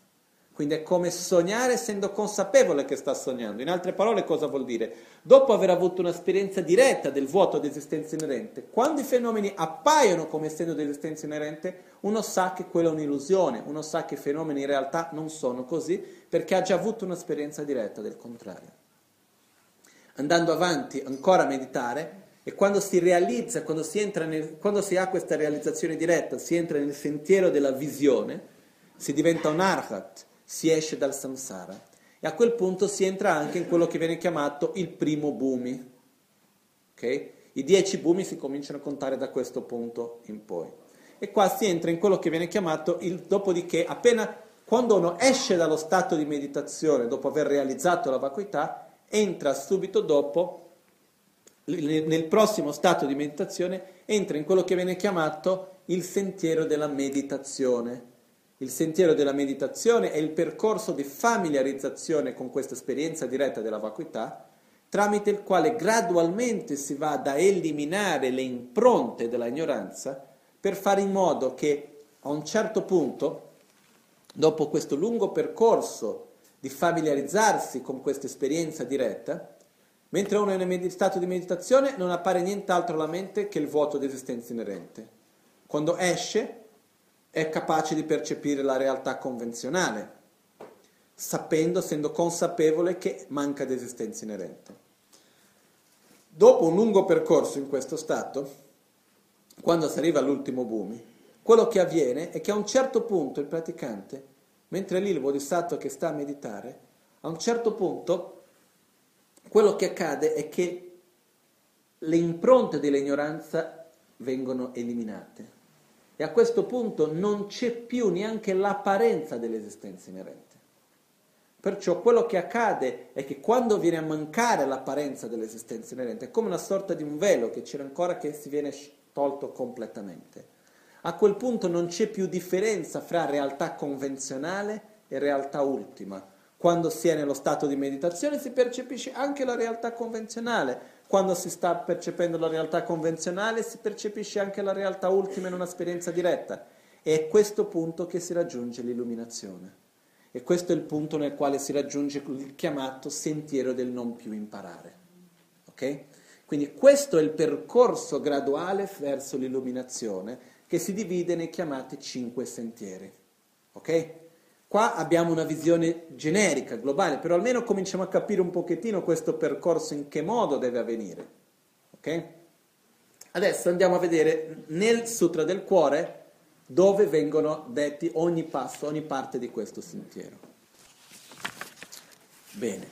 Quindi è come sognare essendo consapevole che sta sognando. In altre parole, cosa vuol dire? Dopo aver avuto un'esperienza diretta del vuoto di esistenza inerente, quando i fenomeni appaiono come essendo di esistenza inerente, uno sa che quella è un'illusione, uno sa che i fenomeni in realtà non sono così, perché ha già avuto un'esperienza diretta del contrario. Andando avanti ancora a meditare, e quando si realizza, quando si, nel, quando si ha questa realizzazione diretta, si entra nel sentiero della visione, si diventa un arhat, si esce dal samsara. E a quel punto si entra anche in quello che viene chiamato il primo bumi. Okay? I dieci bumi si cominciano a contare da questo punto in poi. E qua si entra in quello che viene chiamato il dopodiché, appena quando uno esce dallo stato di meditazione, dopo aver realizzato la vacuità, entra subito dopo nel prossimo stato di meditazione entra in quello che viene chiamato il sentiero della meditazione. Il sentiero della meditazione è il percorso di familiarizzazione con questa esperienza diretta della vacuità, tramite il quale gradualmente si va ad eliminare le impronte della ignoranza per fare in modo che a un certo punto, dopo questo lungo percorso di familiarizzarsi con questa esperienza diretta, Mentre uno è in stato di meditazione non appare nient'altro alla mente che il vuoto di esistenza inerente. Quando esce è capace di percepire la realtà convenzionale, sapendo, essendo consapevole che manca di esistenza inerente. Dopo un lungo percorso in questo stato, quando si arriva all'ultimo bumi, quello che avviene è che a un certo punto il praticante, mentre lì il bodhisattva che sta a meditare, a un certo punto quello che accade è che le impronte dell'ignoranza vengono eliminate e a questo punto non c'è più neanche l'apparenza dell'esistenza inerente. Perciò quello che accade è che quando viene a mancare l'apparenza dell'esistenza inerente è come una sorta di un velo che c'era ancora che si viene tolto completamente. A quel punto non c'è più differenza fra realtà convenzionale e realtà ultima, quando si è nello stato di meditazione si percepisce anche la realtà convenzionale. Quando si sta percependo la realtà convenzionale si percepisce anche la realtà ultima in un'esperienza diretta. E è questo punto che si raggiunge l'illuminazione. E questo è il punto nel quale si raggiunge il chiamato sentiero del non più imparare. Ok? Quindi questo è il percorso graduale verso l'illuminazione che si divide nei chiamati cinque sentieri. Ok? Qua abbiamo una visione generica, globale, però almeno cominciamo a capire un pochettino questo percorso in che modo deve avvenire. Ok? Adesso andiamo a vedere nel Sutra del Cuore dove vengono detti ogni passo, ogni parte di questo sentiero. Bene.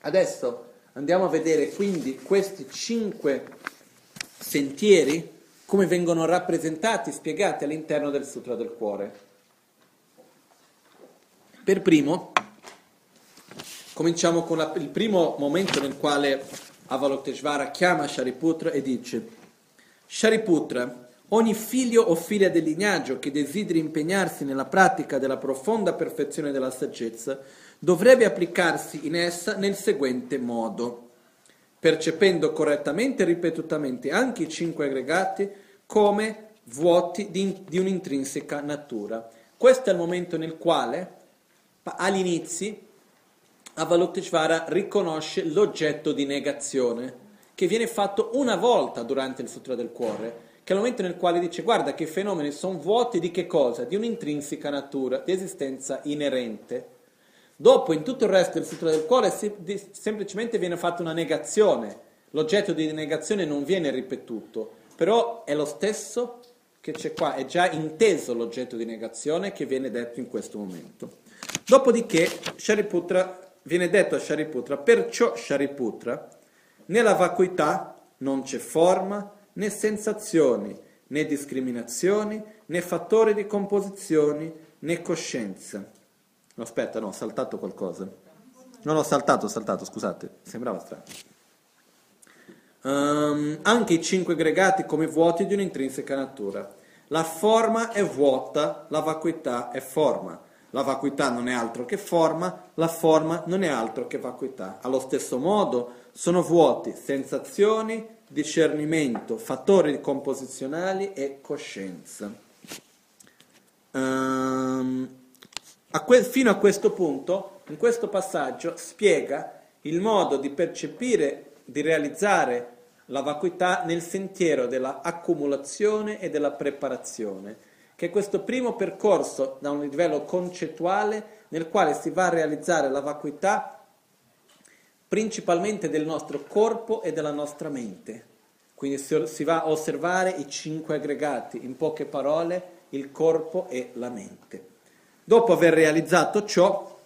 Adesso andiamo a vedere quindi questi cinque sentieri come vengono rappresentati, spiegati all'interno del Sutra del Cuore. Per primo, cominciamo con la, il primo momento nel quale Avalokiteshvara chiama Shariputra e dice Shariputra, ogni figlio o figlia del lignaggio che desideri impegnarsi nella pratica della profonda perfezione della saggezza dovrebbe applicarsi in essa nel seguente modo, percependo correttamente e ripetutamente anche i cinque aggregati come vuoti di, di un'intrinseca natura. Questo è il momento nel quale all'inizio Avalokiteshvara riconosce l'oggetto di negazione che viene fatto una volta durante il Sutra del Cuore, che è il momento nel quale dice guarda che i fenomeni sono vuoti di che cosa? Di un'intrinseca natura, di esistenza inerente. Dopo in tutto il resto del Sutra del Cuore semplicemente viene fatta una negazione, l'oggetto di negazione non viene ripetuto, però è lo stesso che c'è qua, è già inteso l'oggetto di negazione che viene detto in questo momento. Dopodiché Shariputra, viene detto a Shariputra, perciò Shariputra, nella vacuità non c'è forma, né sensazioni, né discriminazioni, né fattori di composizioni, né coscienza. No, aspetta, no, ho saltato qualcosa. Non ho saltato, ho saltato, scusate, sembrava strano. Um, anche i cinque aggregati come vuoti di un'intrinseca natura. La forma è vuota, la vacuità è forma. La vacuità non è altro che forma, la forma non è altro che vacuità. Allo stesso modo sono vuoti sensazioni, discernimento, fattori composizionali e coscienza. Um, a que- fino a questo punto, in questo passaggio, spiega il modo di percepire, di realizzare la vacuità nel sentiero della accumulazione e della preparazione che questo primo percorso da un livello concettuale nel quale si va a realizzare la vacuità principalmente del nostro corpo e della nostra mente. Quindi si va a osservare i cinque aggregati, in poche parole, il corpo e la mente. Dopo aver realizzato ciò,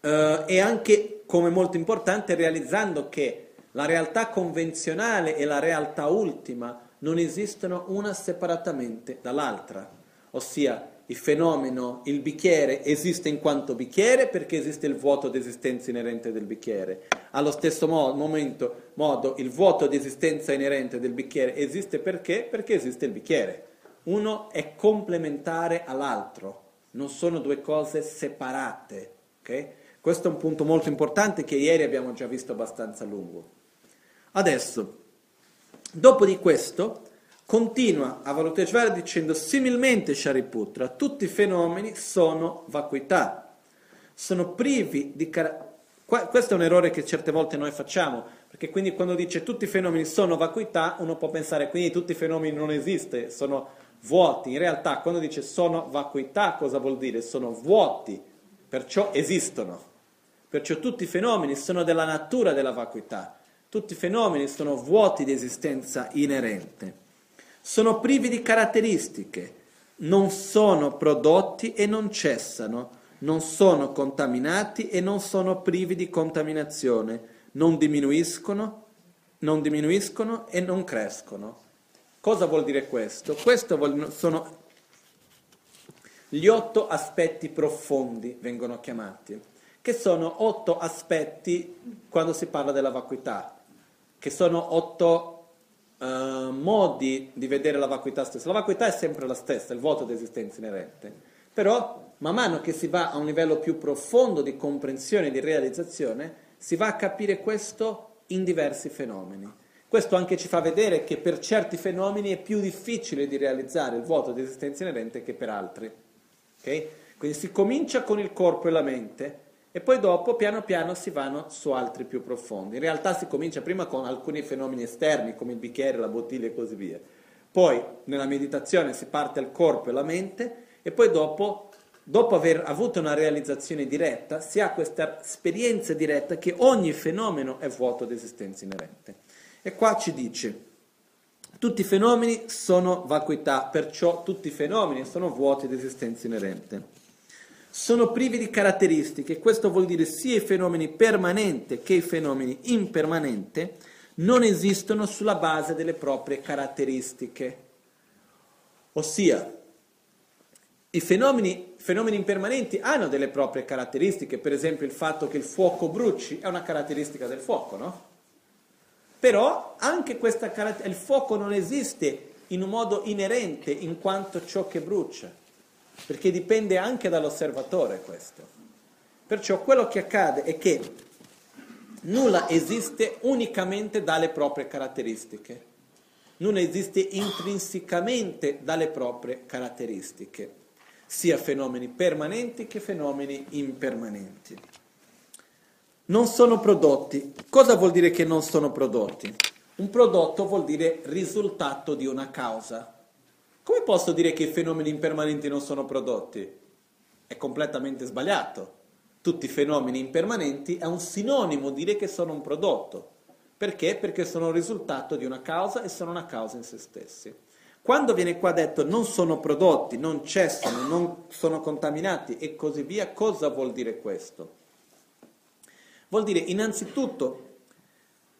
eh, e anche, come molto importante, realizzando che la realtà convenzionale e la realtà ultima non esistono una separatamente dall'altra, ossia il fenomeno, il bicchiere esiste in quanto bicchiere perché esiste il vuoto di esistenza inerente del bicchiere. Allo stesso modo, momento, modo il vuoto di esistenza inerente del bicchiere esiste perché? Perché esiste il bicchiere. Uno è complementare all'altro, non sono due cose separate. Okay? Questo è un punto molto importante che ieri abbiamo già visto abbastanza lungo. Adesso, Dopo di questo continua a Avalokiteshvara dicendo similmente Shariputra, tutti i fenomeni sono vacuità, sono privi di, car- Qua, questo è un errore che certe volte noi facciamo, perché quindi quando dice tutti i fenomeni sono vacuità, uno può pensare quindi tutti i fenomeni non esistono, sono vuoti. In realtà quando dice sono vacuità cosa vuol dire? Sono vuoti, perciò esistono. Perciò tutti i fenomeni sono della natura della vacuità, tutti i fenomeni sono vuoti di esistenza inerente, sono privi di caratteristiche, non sono prodotti e non cessano non sono contaminati e non sono privi di contaminazione, non diminuiscono, non diminuiscono e non crescono. Cosa vuol dire questo? Questo vuol, sono gli otto aspetti profondi, vengono chiamati, che sono otto aspetti quando si parla della vacuità, che sono otto uh, modi di vedere la vacuità stessa. La vacuità è sempre la stessa, il vuoto di esistenza inerente, però man mano che si va a un livello più profondo di comprensione di realizzazione, si va a capire questo in diversi fenomeni. Questo anche ci fa vedere che per certi fenomeni è più difficile di realizzare il vuoto di esistenza inerente che per altri. Okay? Quindi si comincia con il corpo e la mente e poi dopo piano piano si vanno su altri più profondi. In realtà si comincia prima con alcuni fenomeni esterni come il bicchiere, la bottiglia e così via. Poi nella meditazione si parte al corpo e alla mente e poi dopo dopo aver avuto una realizzazione diretta, si ha questa esperienza diretta che ogni fenomeno è vuoto di esistenza inerente. E qua ci dice, tutti i fenomeni sono vacuità, perciò tutti i fenomeni sono vuoti di esistenza inerente. Sono privi di caratteristiche, questo vuol dire sia i fenomeni permanenti che i fenomeni impermanenti non esistono sulla base delle proprie caratteristiche. Ossia, i fenomeni fenomeni impermanenti hanno delle proprie caratteristiche, per esempio il fatto che il fuoco bruci è una caratteristica del fuoco, no? Però anche questa caratteristica, il fuoco non esiste in un modo inerente in quanto ciò che brucia, perché dipende anche dall'osservatore questo. Perciò quello che accade è che nulla esiste unicamente dalle proprie caratteristiche, nulla esiste intrinsecamente dalle proprie caratteristiche sia fenomeni permanenti che fenomeni impermanenti. Non sono prodotti. Cosa vuol dire che non sono prodotti? Un prodotto vuol dire risultato di una causa. Come posso dire che i fenomeni impermanenti non sono prodotti? È completamente sbagliato. Tutti i fenomeni impermanenti è un sinonimo dire che sono un prodotto. Perché? Perché sono il risultato di una causa e sono una causa in se stessi. Quando viene qua detto non sono prodotti, non cessano, non sono contaminati e così via, cosa vuol dire questo? Vuol dire innanzitutto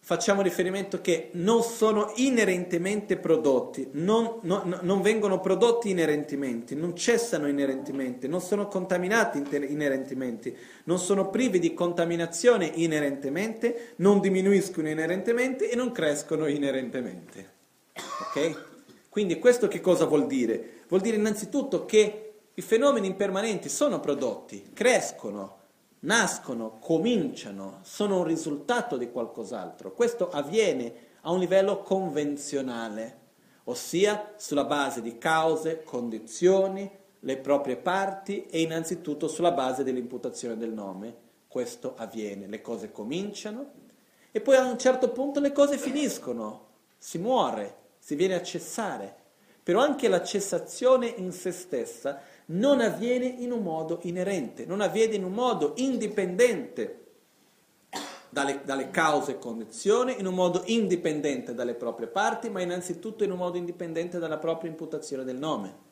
facciamo riferimento che non sono inerentemente prodotti, non, non, non, vengono prodotti inerentemente, non cessano inerentemente, non sono contaminati inerentemente, non sono privi di contaminazione inerentemente, non diminuiscono inerentemente e non crescono inerentemente. Ok? Quindi questo che cosa vuol dire? Vuol dire innanzitutto che i fenomeni impermanenti sono prodotti, crescono, nascono, cominciano, sono un risultato di qualcos'altro. Questo avviene a un livello convenzionale, ossia sulla base di cause, condizioni, le proprie parti e innanzitutto sulla base dell'imputazione del nome. Questo avviene, le cose cominciano e poi a un certo punto le cose finiscono, si muore, si viene a cessare, però anche la cessazione in se stessa non avviene in un modo inerente, non avviene in un modo indipendente dalle, dalle cause e condizioni, in un modo indipendente dalle proprie parti, ma innanzitutto in un modo indipendente dalla propria imputazione del nome.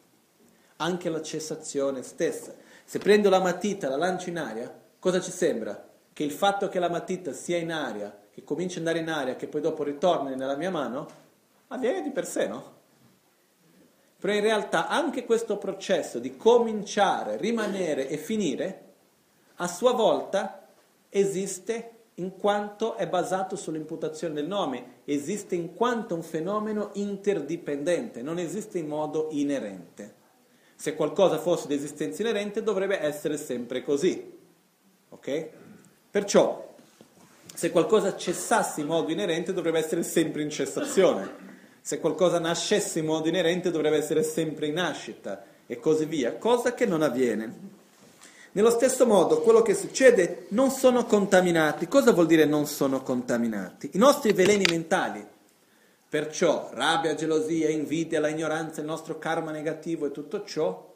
Anche la cessazione stessa. Se prendo la matita e la lancio in aria, cosa ci sembra? Che il fatto che la matita sia in aria, che cominci ad andare in aria, che poi dopo ritorni nella mia mano, avviene di per sé, no? Però in realtà anche questo processo di cominciare, rimanere e finire, a sua volta esiste in quanto è basato sull'imputazione del nome, esiste in quanto un fenomeno interdipendente, non esiste in modo inerente. Se qualcosa fosse di esistenza inerente dovrebbe essere sempre così. Ok? Perciò, se qualcosa cessasse in modo inerente dovrebbe essere sempre in cessazione se qualcosa nascesse in modo inerente dovrebbe essere sempre in nascita e così via, cosa che non avviene. Nello stesso modo, quello che succede non sono contaminati. Cosa vuol dire non sono contaminati? I nostri veleni mentali, perciò rabbia, gelosia, invidia, la ignoranza, il nostro karma negativo e tutto ciò,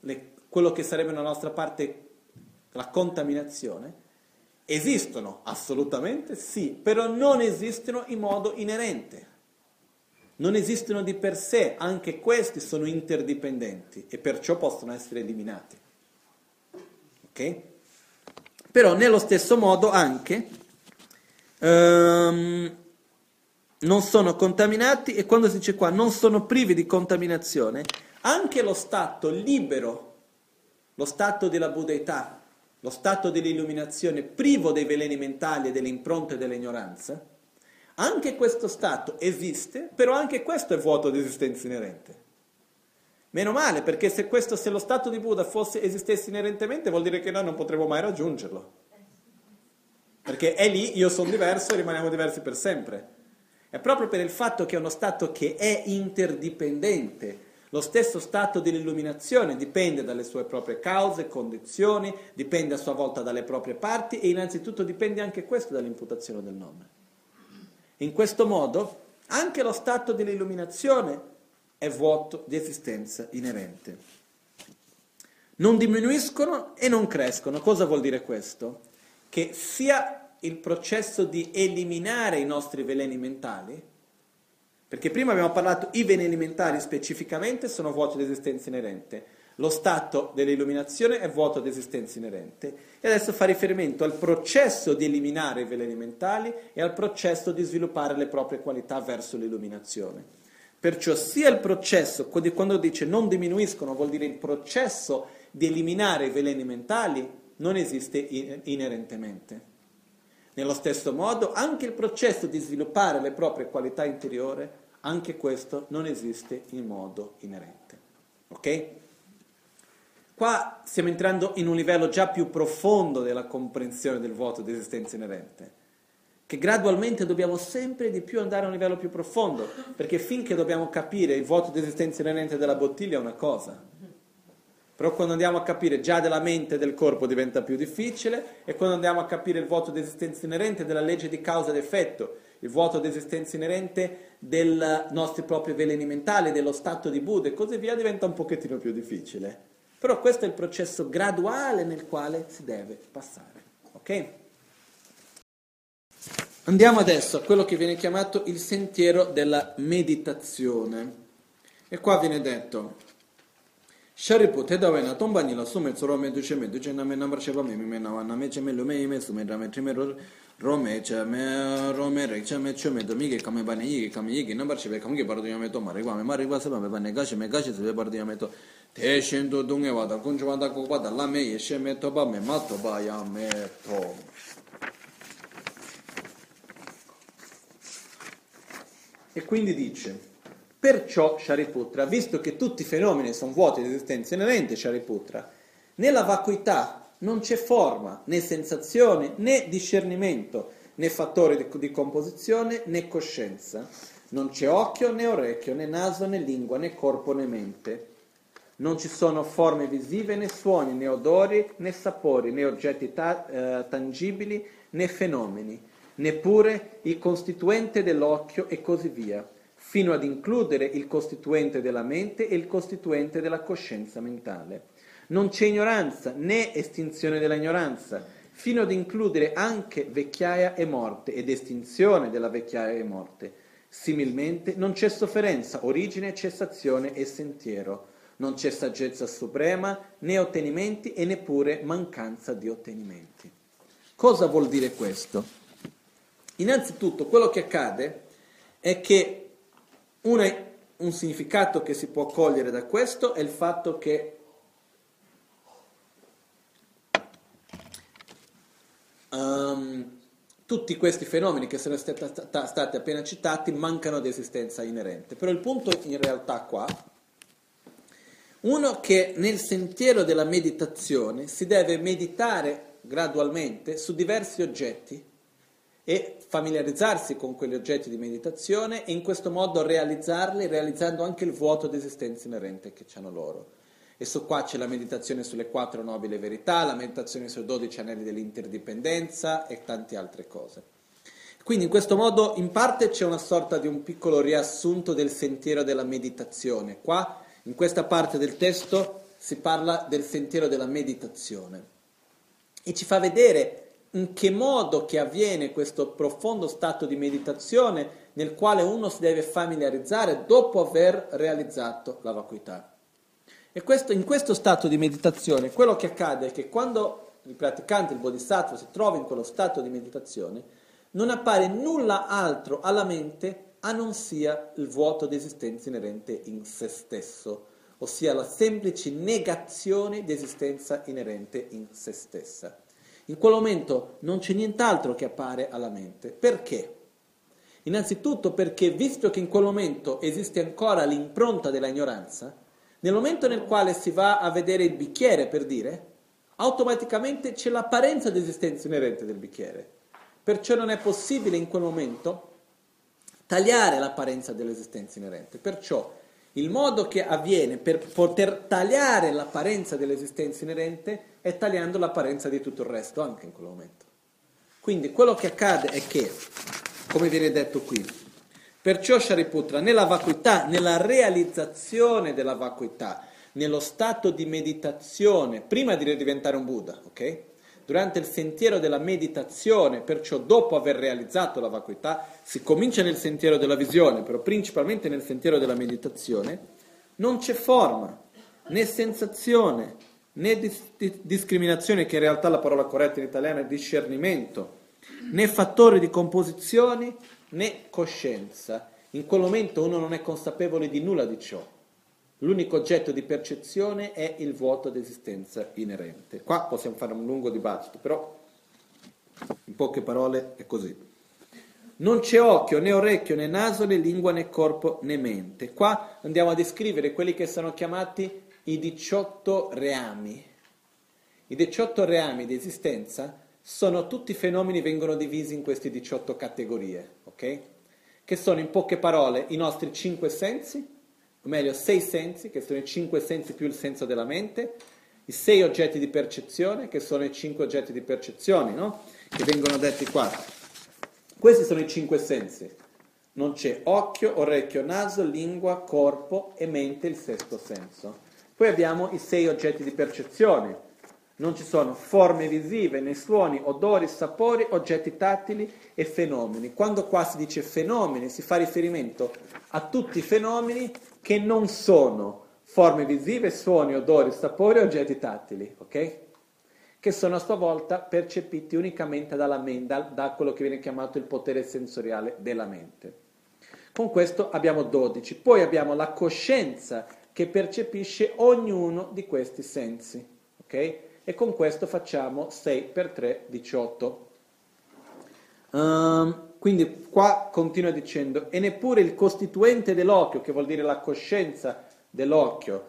le, quello che sarebbe nella nostra parte la contaminazione, esistono assolutamente sì, però non esistono in modo inerente non esistono di per sé, anche questi sono interdipendenti e perciò possono essere eliminati. Ok? Però nello stesso modo anche um, non sono contaminati e quando si dice qua non sono privi di contaminazione, anche lo stato libero, lo stato della budeità, lo stato dell'illuminazione privo dei veleni mentali e delle impronte dell'ignoranza, anche questo stato esiste, però anche questo è vuoto di esistenza inerente. Meno male, perché se, questo, se lo stato di Buddha fosse, esistesse inerentemente, vuol dire che noi non potremo mai raggiungerlo. Perché è lì, io sono diverso e rimaniamo diversi per sempre. È proprio per il fatto che è uno stato che è interdipendente. Lo stesso stato dell'illuminazione dipende dalle sue proprie cause, condizioni, dipende a sua volta dalle proprie parti e innanzitutto dipende anche questo dall'imputazione del nome. In questo modo anche lo stato dell'illuminazione è vuoto di esistenza inerente. Non diminuiscono e non crescono. Cosa vuol dire questo? Che sia il processo di eliminare i nostri veleni mentali, perché prima abbiamo parlato i veleni mentali specificamente sono vuoti di esistenza inerente, lo stato dell'illuminazione è vuoto di esistenza inerente e adesso fa riferimento al processo di eliminare i veleni mentali e al processo di sviluppare le proprie qualità verso l'illuminazione. Perciò sia il processo, quando dice non diminuiscono, vuol dire il processo di eliminare i veleni mentali non esiste inerentemente. Nello stesso modo anche il processo di sviluppare le proprie qualità interiori, anche questo non esiste in modo inerente. Ok? Qua stiamo entrando in un livello già più profondo della comprensione del vuoto di esistenza inerente, che gradualmente dobbiamo sempre di più andare a un livello più profondo, perché finché dobbiamo capire il vuoto di esistenza inerente della bottiglia è una cosa, però quando andiamo a capire già della mente e del corpo diventa più difficile e quando andiamo a capire il vuoto di esistenza inerente della legge di causa ed effetto, il vuoto di esistenza inerente dei nostri propri veleni mentali, dello stato di Buddha e così via, diventa un pochettino più difficile. Però questo è il processo graduale nel quale si deve passare. Ok? Andiamo adesso a quello che viene chiamato il sentiero della meditazione. E qua viene detto Sharipu dawe na tomba ni la sume tsoro me duce me duce na me na marche me me na wa na me che me lo me me sume ra me trime ro ro me che me ro me re che me che me do mi che come ba ne yi che come yi che na marche be come che pardo me to ma re qua me ma re qua se ba me ba ne ga che me ga che se be pardo me to te shen do dunge wa da kun jwa da la me ye she me to ba me ma to ba ya me to e quindi dice Perciò Shariputra, visto che tutti i fenomeni sono vuoti di esistenza inerente, Shariputra, nella vacuità non c'è forma, né sensazione, né discernimento, né fattore di, di composizione, né coscienza. Non c'è occhio, né orecchio, né naso, né lingua, né corpo, né mente. Non ci sono forme visive, né suoni, né odori, né sapori, né oggetti ta- eh, tangibili, né fenomeni, neppure il costituente dell'occhio e così via fino ad includere il costituente della mente e il costituente della coscienza mentale. Non c'è ignoranza né estinzione dell'ignoranza, fino ad includere anche vecchiaia e morte ed estinzione della vecchiaia e morte. Similmente non c'è sofferenza, origine, cessazione e sentiero. Non c'è saggezza suprema, né ottenimenti e neppure mancanza di ottenimenti. Cosa vuol dire questo? Innanzitutto quello che accade è che una, un significato che si può cogliere da questo è il fatto che um, tutti questi fenomeni che sono stati, stati appena citati mancano di esistenza inerente. Però il punto in realtà qua, uno che nel sentiero della meditazione si deve meditare gradualmente su diversi oggetti e familiarizzarsi con quegli oggetti di meditazione e in questo modo realizzarli, realizzando anche il vuoto di esistenza inerente che hanno loro. e su qua c'è la meditazione sulle quattro nobili verità, la meditazione sui dodici anelli dell'interdipendenza e tante altre cose. Quindi in questo modo in parte c'è una sorta di un piccolo riassunto del sentiero della meditazione. Qua, in questa parte del testo, si parla del sentiero della meditazione e ci fa vedere in che modo che avviene questo profondo stato di meditazione nel quale uno si deve familiarizzare dopo aver realizzato la vacuità. E questo, in questo stato di meditazione quello che accade è che quando il praticante, il bodhisattva, si trova in quello stato di meditazione, non appare nulla altro alla mente a non sia il vuoto di esistenza inerente in se stesso, ossia la semplice negazione di esistenza inerente in se stessa. In quel momento non c'è nient'altro che appare alla mente. Perché? Innanzitutto perché visto che in quel momento esiste ancora l'impronta della ignoranza, nel momento nel quale si va a vedere il bicchiere, per dire, automaticamente c'è l'apparenza di esistenza inerente del bicchiere. Perciò non è possibile in quel momento tagliare l'apparenza dell'esistenza inerente. Perciò il modo che avviene per poter tagliare l'apparenza dell'esistenza inerente è tagliando l'apparenza di tutto il resto anche in quel momento. Quindi quello che accade è che come viene detto qui. Perciò Shariputra, nella vacuità, nella realizzazione della vacuità, nello stato di meditazione, prima di diventare un Buddha, ok? Durante il sentiero della meditazione, perciò dopo aver realizzato la vacuità, si comincia nel sentiero della visione, però principalmente nel sentiero della meditazione, non c'è forma, né sensazione, né dis- discriminazione, che in realtà la parola corretta in italiano è discernimento, né fattore di composizione né coscienza. In quel momento uno non è consapevole di nulla di ciò. L'unico oggetto di percezione è il vuoto d'esistenza inerente. Qua possiamo fare un lungo dibattito, però in poche parole è così. Non c'è occhio, né orecchio, né naso, né lingua, né corpo, né mente. Qua andiamo a descrivere quelli che sono chiamati i 18 reami. I 18 reami di esistenza sono tutti fenomeni vengono divisi in queste 18 categorie, ok? Che sono in poche parole i nostri cinque sensi, o meglio sei sensi, che sono i cinque sensi più il senso della mente, i sei oggetti di percezione, che sono i cinque oggetti di percezione, no? Che vengono detti qua. Questi sono i cinque sensi. Non c'è occhio, orecchio, naso, lingua, corpo e mente, il sesto senso. Poi abbiamo i sei oggetti di percezione, non ci sono forme visive, né suoni, odori, sapori, oggetti tattili e fenomeni. Quando qua si dice fenomeni si fa riferimento a tutti i fenomeni che non sono forme visive, suoni, odori, sapori oggetti tattili, ok? Che sono a sua volta percepiti unicamente dalla mente, da quello che viene chiamato il potere sensoriale della mente. Con questo abbiamo 12. Poi abbiamo la coscienza che percepisce ognuno di questi sensi, ok? e con questo facciamo 6 per 3, 18. Um, quindi qua continua dicendo, e neppure il costituente dell'occhio, che vuol dire la coscienza dell'occhio,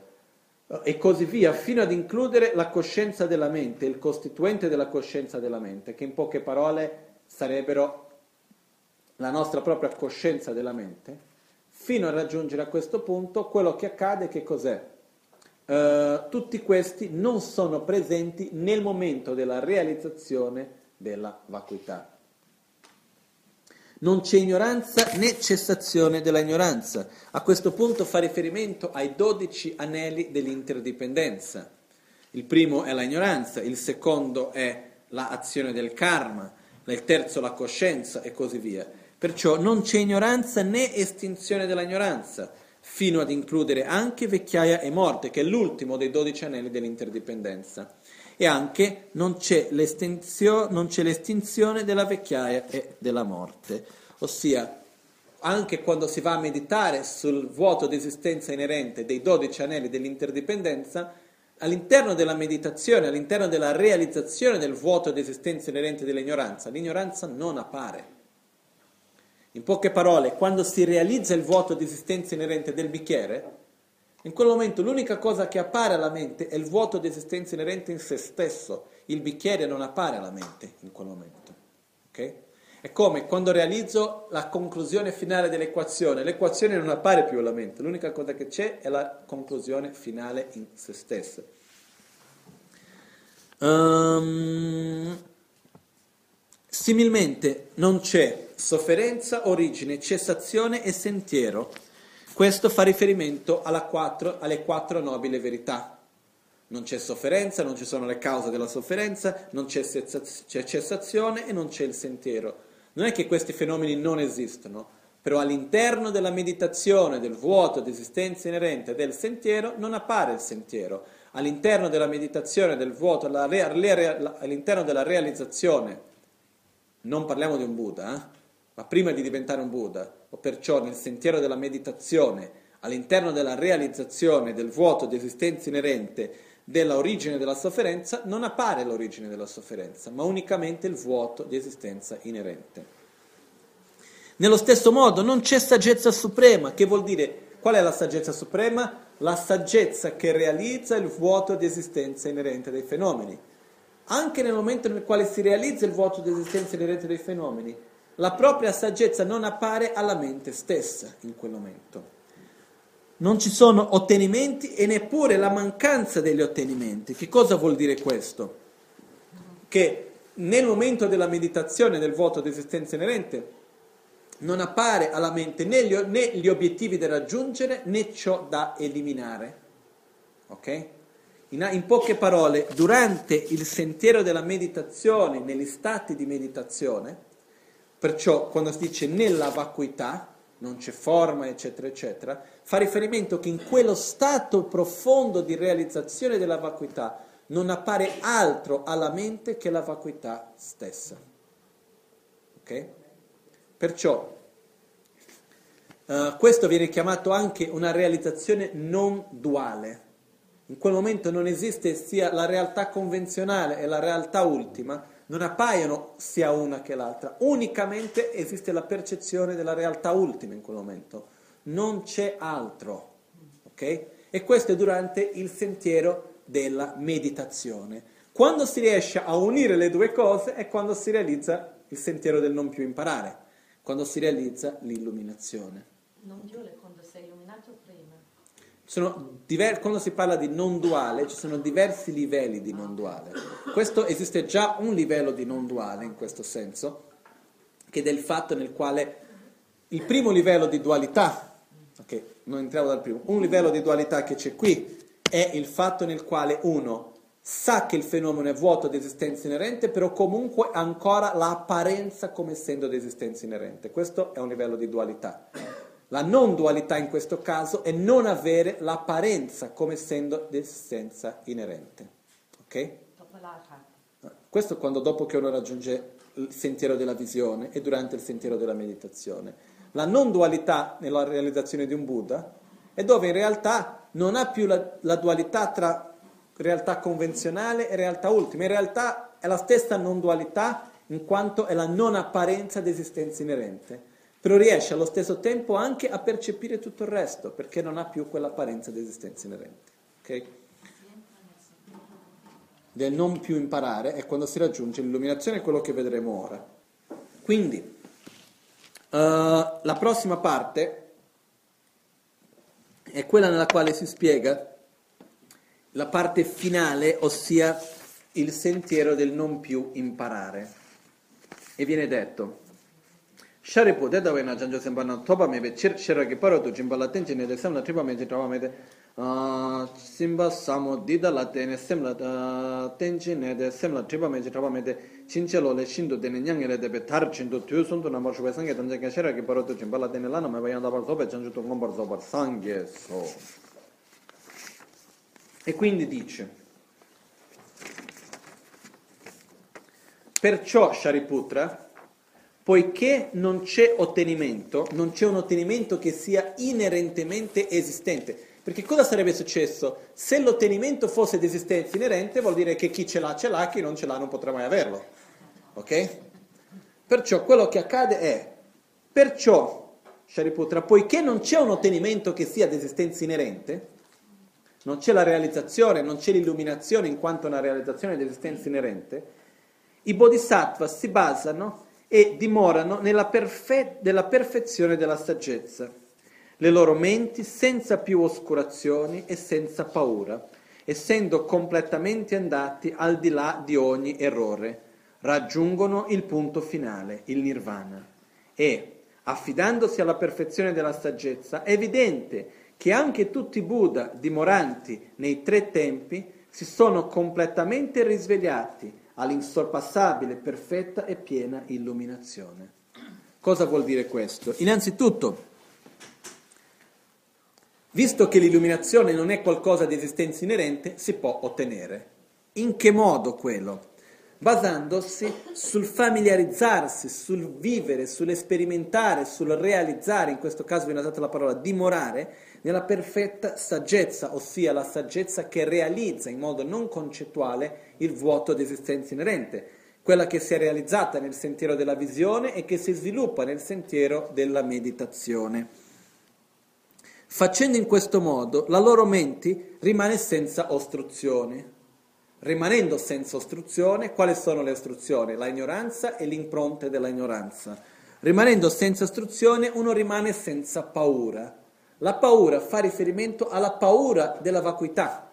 e così via, fino ad includere la coscienza della mente, il costituente della coscienza della mente, che in poche parole sarebbero la nostra propria coscienza della mente, fino a raggiungere a questo punto quello che accade, che cos'è? Uh, tutti questi non sono presenti nel momento della realizzazione della vacuità. Non c'è ignoranza né cessazione della ignoranza. A questo punto fa riferimento ai dodici anelli dell'interdipendenza. Il primo è la ignoranza, il secondo è l'azione del karma, il terzo la coscienza e così via. Perciò non c'è ignoranza né estinzione dell'ignoranza fino ad includere anche vecchiaia e morte, che è l'ultimo dei dodici anelli dell'interdipendenza. E anche non c'è, non c'è l'estinzione della vecchiaia e della morte, ossia anche quando si va a meditare sul vuoto di esistenza inerente dei dodici anelli dell'interdipendenza, all'interno della meditazione, all'interno della realizzazione del vuoto di esistenza inerente dell'ignoranza, l'ignoranza non appare. In poche parole, quando si realizza il vuoto di esistenza inerente del bicchiere, in quel momento l'unica cosa che appare alla mente è il vuoto di esistenza inerente in se stesso. Il bicchiere non appare alla mente in quel momento. Okay? È come quando realizzo la conclusione finale dell'equazione, l'equazione non appare più alla mente, l'unica cosa che c'è è la conclusione finale in se stessa. Um, similmente non c'è sofferenza, origine, cessazione e sentiero. Questo fa riferimento quattro, alle quattro nobili verità. Non c'è sofferenza, non ci sono le cause della sofferenza, non c'è, c'è cessazione e non c'è il sentiero. Non è che questi fenomeni non esistono, però all'interno della meditazione, del vuoto di esistenza inerente del sentiero, non appare il sentiero all'interno della meditazione del vuoto, all'interno della realizzazione, non parliamo di un Buddha, eh? Ma prima di diventare un Buddha, o perciò nel sentiero della meditazione, all'interno della realizzazione del vuoto di esistenza inerente della origine della sofferenza, non appare l'origine della sofferenza, ma unicamente il vuoto di esistenza inerente. Nello stesso modo non c'è saggezza suprema, che vuol dire qual è la saggezza suprema? la saggezza che realizza il vuoto di esistenza inerente dei fenomeni. Anche nel momento nel quale si realizza il vuoto di esistenza inerente dei fenomeni, la propria saggezza non appare alla mente stessa in quel momento. Non ci sono ottenimenti e neppure la mancanza degli ottenimenti. Che cosa vuol dire questo? Che nel momento della meditazione del vuoto di esistenza inerente non appare alla mente né gli, né gli obiettivi da raggiungere né ciò da eliminare. Ok? In, in, poche parole, durante il sentiero della meditazione, negli stati di meditazione, perciò quando si dice nella vacuità, non c'è forma, eccetera, eccetera, fa riferimento che in quello stato profondo di realizzazione della vacuità non appare altro alla mente che la vacuità stessa. Ok? Perciò uh, questo viene chiamato anche una realizzazione non duale. In quel momento non esiste sia la realtà convenzionale e la realtà ultima, non appaiono sia una che l'altra, unicamente esiste la percezione della realtà ultima in quel momento, non c'è altro. Okay? E questo è durante il sentiero della meditazione. Quando si riesce a unire le due cose è quando si realizza il sentiero del non più imparare quando si realizza l'illuminazione. Non sei illuminato prima. Diver- quando si parla di non duale ci sono diversi livelli di non duale. Questo esiste già un livello di non duale in questo senso, che è del fatto nel quale il primo livello di dualità, ok, non entriamo dal primo, un livello di dualità che c'è qui è il fatto nel quale uno sa che il fenomeno è vuoto di esistenza inerente, però comunque ancora l'apparenza come essendo di esistenza inerente. Questo è un livello di dualità. La non dualità in questo caso è non avere l'apparenza come essendo di inerente. Ok? Questo è quando dopo che uno raggiunge il sentiero della visione e durante il sentiero della meditazione. La non dualità nella realizzazione di un Buddha è dove in realtà non ha più la, la dualità tra realtà convenzionale e realtà ultima. In realtà è la stessa non dualità in quanto è la non apparenza di esistenza inerente, però riesce allo stesso tempo anche a percepire tutto il resto perché non ha più quell'apparenza di esistenza inerente. Okay? Del non più imparare è quando si raggiunge l'illuminazione, quello che vedremo ora. Quindi, uh, la prossima parte è quella nella quale si spiega la parte finale, ossia il sentiero del non più imparare. E viene detto, Sharipu de dawe na janjo sempa na toba mebe chir shira ki paro tu jimba la tenche ne de semla tripa me jitrawa me de simba samo dida la tene semla tenche ne de semla tripa me jitrawa me de chinche lo le shindu dene nyange le debe tar chindu tuyo sundu na marshu sange tanja ka shira ki paro tu jimba la tene lana me bayan dabar sobe janjo tu ngombar zobar sange so. E quindi dice, perciò Shariputra, poiché non c'è ottenimento, non c'è un ottenimento che sia inerentemente esistente. Perché cosa sarebbe successo? Se l'ottenimento fosse di esistenza inerente, vuol dire che chi ce l'ha ce l'ha, chi non ce l'ha non potrà mai averlo. Ok? Perciò quello che accade è, perciò, Shariputra, poiché non c'è un ottenimento che sia di esistenza inerente, non c'è la realizzazione, non c'è l'illuminazione in quanto una realizzazione dell'esistenza inerente, i bodhisattva si basano e dimorano nella, perfe- nella perfezione della saggezza, le loro menti senza più oscurazioni e senza paura, essendo completamente andati al di là di ogni errore, raggiungono il punto finale, il nirvana. E, affidandosi alla perfezione della saggezza, è evidente che anche tutti i Buddha dimoranti nei tre tempi si sono completamente risvegliati all'insorpassabile, perfetta e piena illuminazione. Cosa vuol dire questo? Innanzitutto, visto che l'illuminazione non è qualcosa di esistenza inerente, si può ottenere. In che modo quello? basandosi sul familiarizzarsi, sul vivere, sull'esperimentare, sul realizzare, in questo caso viene usata la parola dimorare, nella perfetta saggezza, ossia la saggezza che realizza in modo non concettuale il vuoto di esistenza inerente, quella che si è realizzata nel sentiero della visione e che si sviluppa nel sentiero della meditazione. Facendo in questo modo, la loro mente rimane senza ostruzioni rimanendo senza ostruzione, quali sono le ostruzioni? La ignoranza e l'impronta della ignoranza. Rimanendo senza ostruzione, uno rimane senza paura. La paura fa riferimento alla paura della vacuità.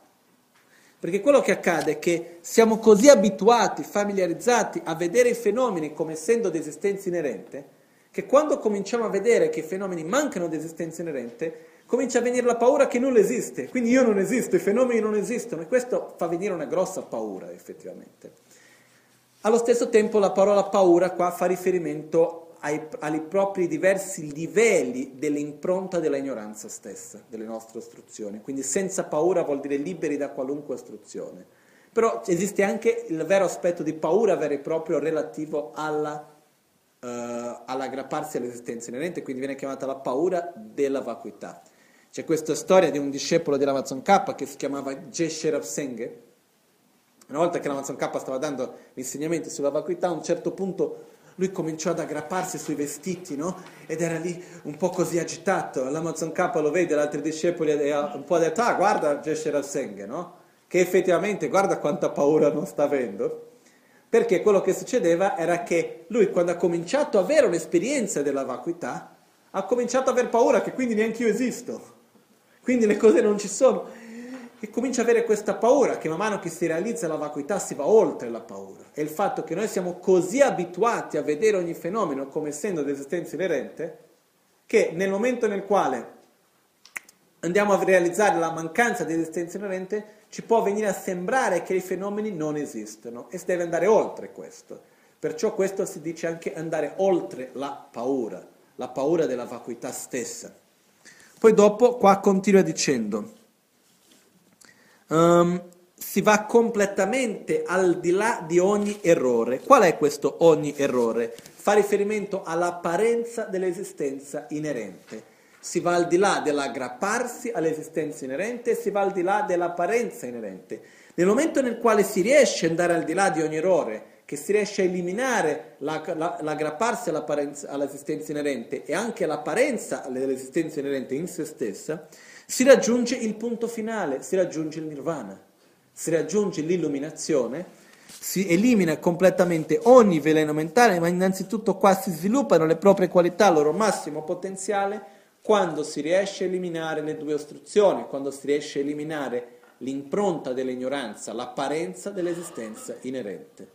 Perché quello che accade è che siamo così abituati, familiarizzati a vedere i fenomeni come essendo di esistenza inerente, che quando cominciamo a vedere che i fenomeni mancano di esistenza inerente, comincia a venire la paura che nulla esiste, quindi io non esisto, i fenomeni non esistono e questo fa venire una grossa paura effettivamente. Allo stesso tempo la parola paura qua fa riferimento ai, ai propri diversi livelli dell'impronta della ignoranza stessa, delle nostre ostruzioni, quindi senza paura vuol dire liberi da qualunque ostruzione. Però esiste anche il vero aspetto di paura vero e proprio relativo alla, uh, all'aggrapparsi all'esistenza inerente, quindi viene chiamata la paura della vacuità. C'è questa storia di un discepolo dell'Amazon K che si chiamava Jeshe Senghe. Una volta che l'Amazon K stava dando gli insegnamenti sulla vacuità, a un certo punto lui cominciò ad aggrapparsi sui vestiti, no? Ed era lì un po' così agitato. L'Amazon K lo vede, gli altri discepoli e ha un po' detto, ah guarda Jeshe Senghe, no? Che effettivamente guarda quanta paura non sta avendo. Perché quello che succedeva era che lui quando ha cominciato ad avere un'esperienza della vacuità, ha cominciato ad aver paura che quindi neanche io esisto. Quindi le cose non ci sono. E comincia ad avere questa paura che man mano che si realizza la vacuità si va oltre la paura. E il fatto che noi siamo così abituati a vedere ogni fenomeno come essendo di esistenza inerente, che nel momento nel quale andiamo a realizzare la mancanza di esistenza inerente, ci può venire a sembrare che i fenomeni non esistono e si deve andare oltre questo. Perciò questo si dice anche andare oltre la paura, la paura della vacuità stessa. Poi dopo qua continua dicendo, um, si va completamente al di là di ogni errore. Qual è questo ogni errore? Fa riferimento all'apparenza dell'esistenza inerente. Si va al di là dell'aggrapparsi all'esistenza inerente e si va al di là dell'apparenza inerente. Nel momento nel quale si riesce ad andare al di là di ogni errore che si riesce a eliminare la, la, l'aggrapparsi all'esistenza inerente e anche l'apparenza dell'esistenza inerente in se stessa, si raggiunge il punto finale, si raggiunge il nirvana, si raggiunge l'illuminazione, si elimina completamente ogni veleno mentale, ma innanzitutto qua si sviluppano le proprie qualità, il loro massimo potenziale, quando si riesce a eliminare le due ostruzioni, quando si riesce a eliminare l'impronta dell'ignoranza, l'apparenza dell'esistenza inerente.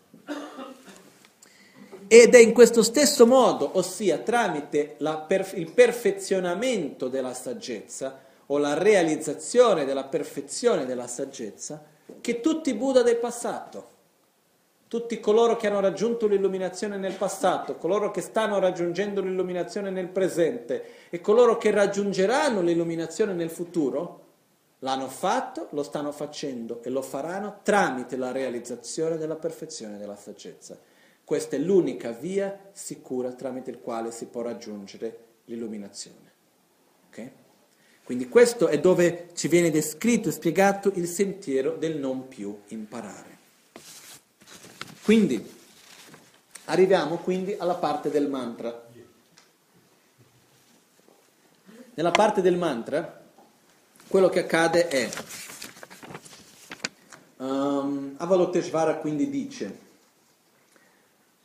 Ed è in questo stesso modo, ossia tramite per, il perfezionamento della saggezza o la realizzazione della perfezione della saggezza, che tutti i Buddha del passato, tutti coloro che hanno raggiunto l'illuminazione nel passato, coloro che stanno raggiungendo l'illuminazione nel presente e coloro che raggiungeranno l'illuminazione nel futuro, l'hanno fatto, lo stanno facendo e lo faranno tramite la realizzazione della perfezione della saggezza. Questa è l'unica via sicura tramite il quale si può raggiungere l'illuminazione. Quindi questo è dove ci viene descritto e spiegato il sentiero del non più imparare. Quindi, arriviamo quindi alla parte del mantra. Nella parte del mantra, quello che accade è, um, Avalokiteshvara quindi dice,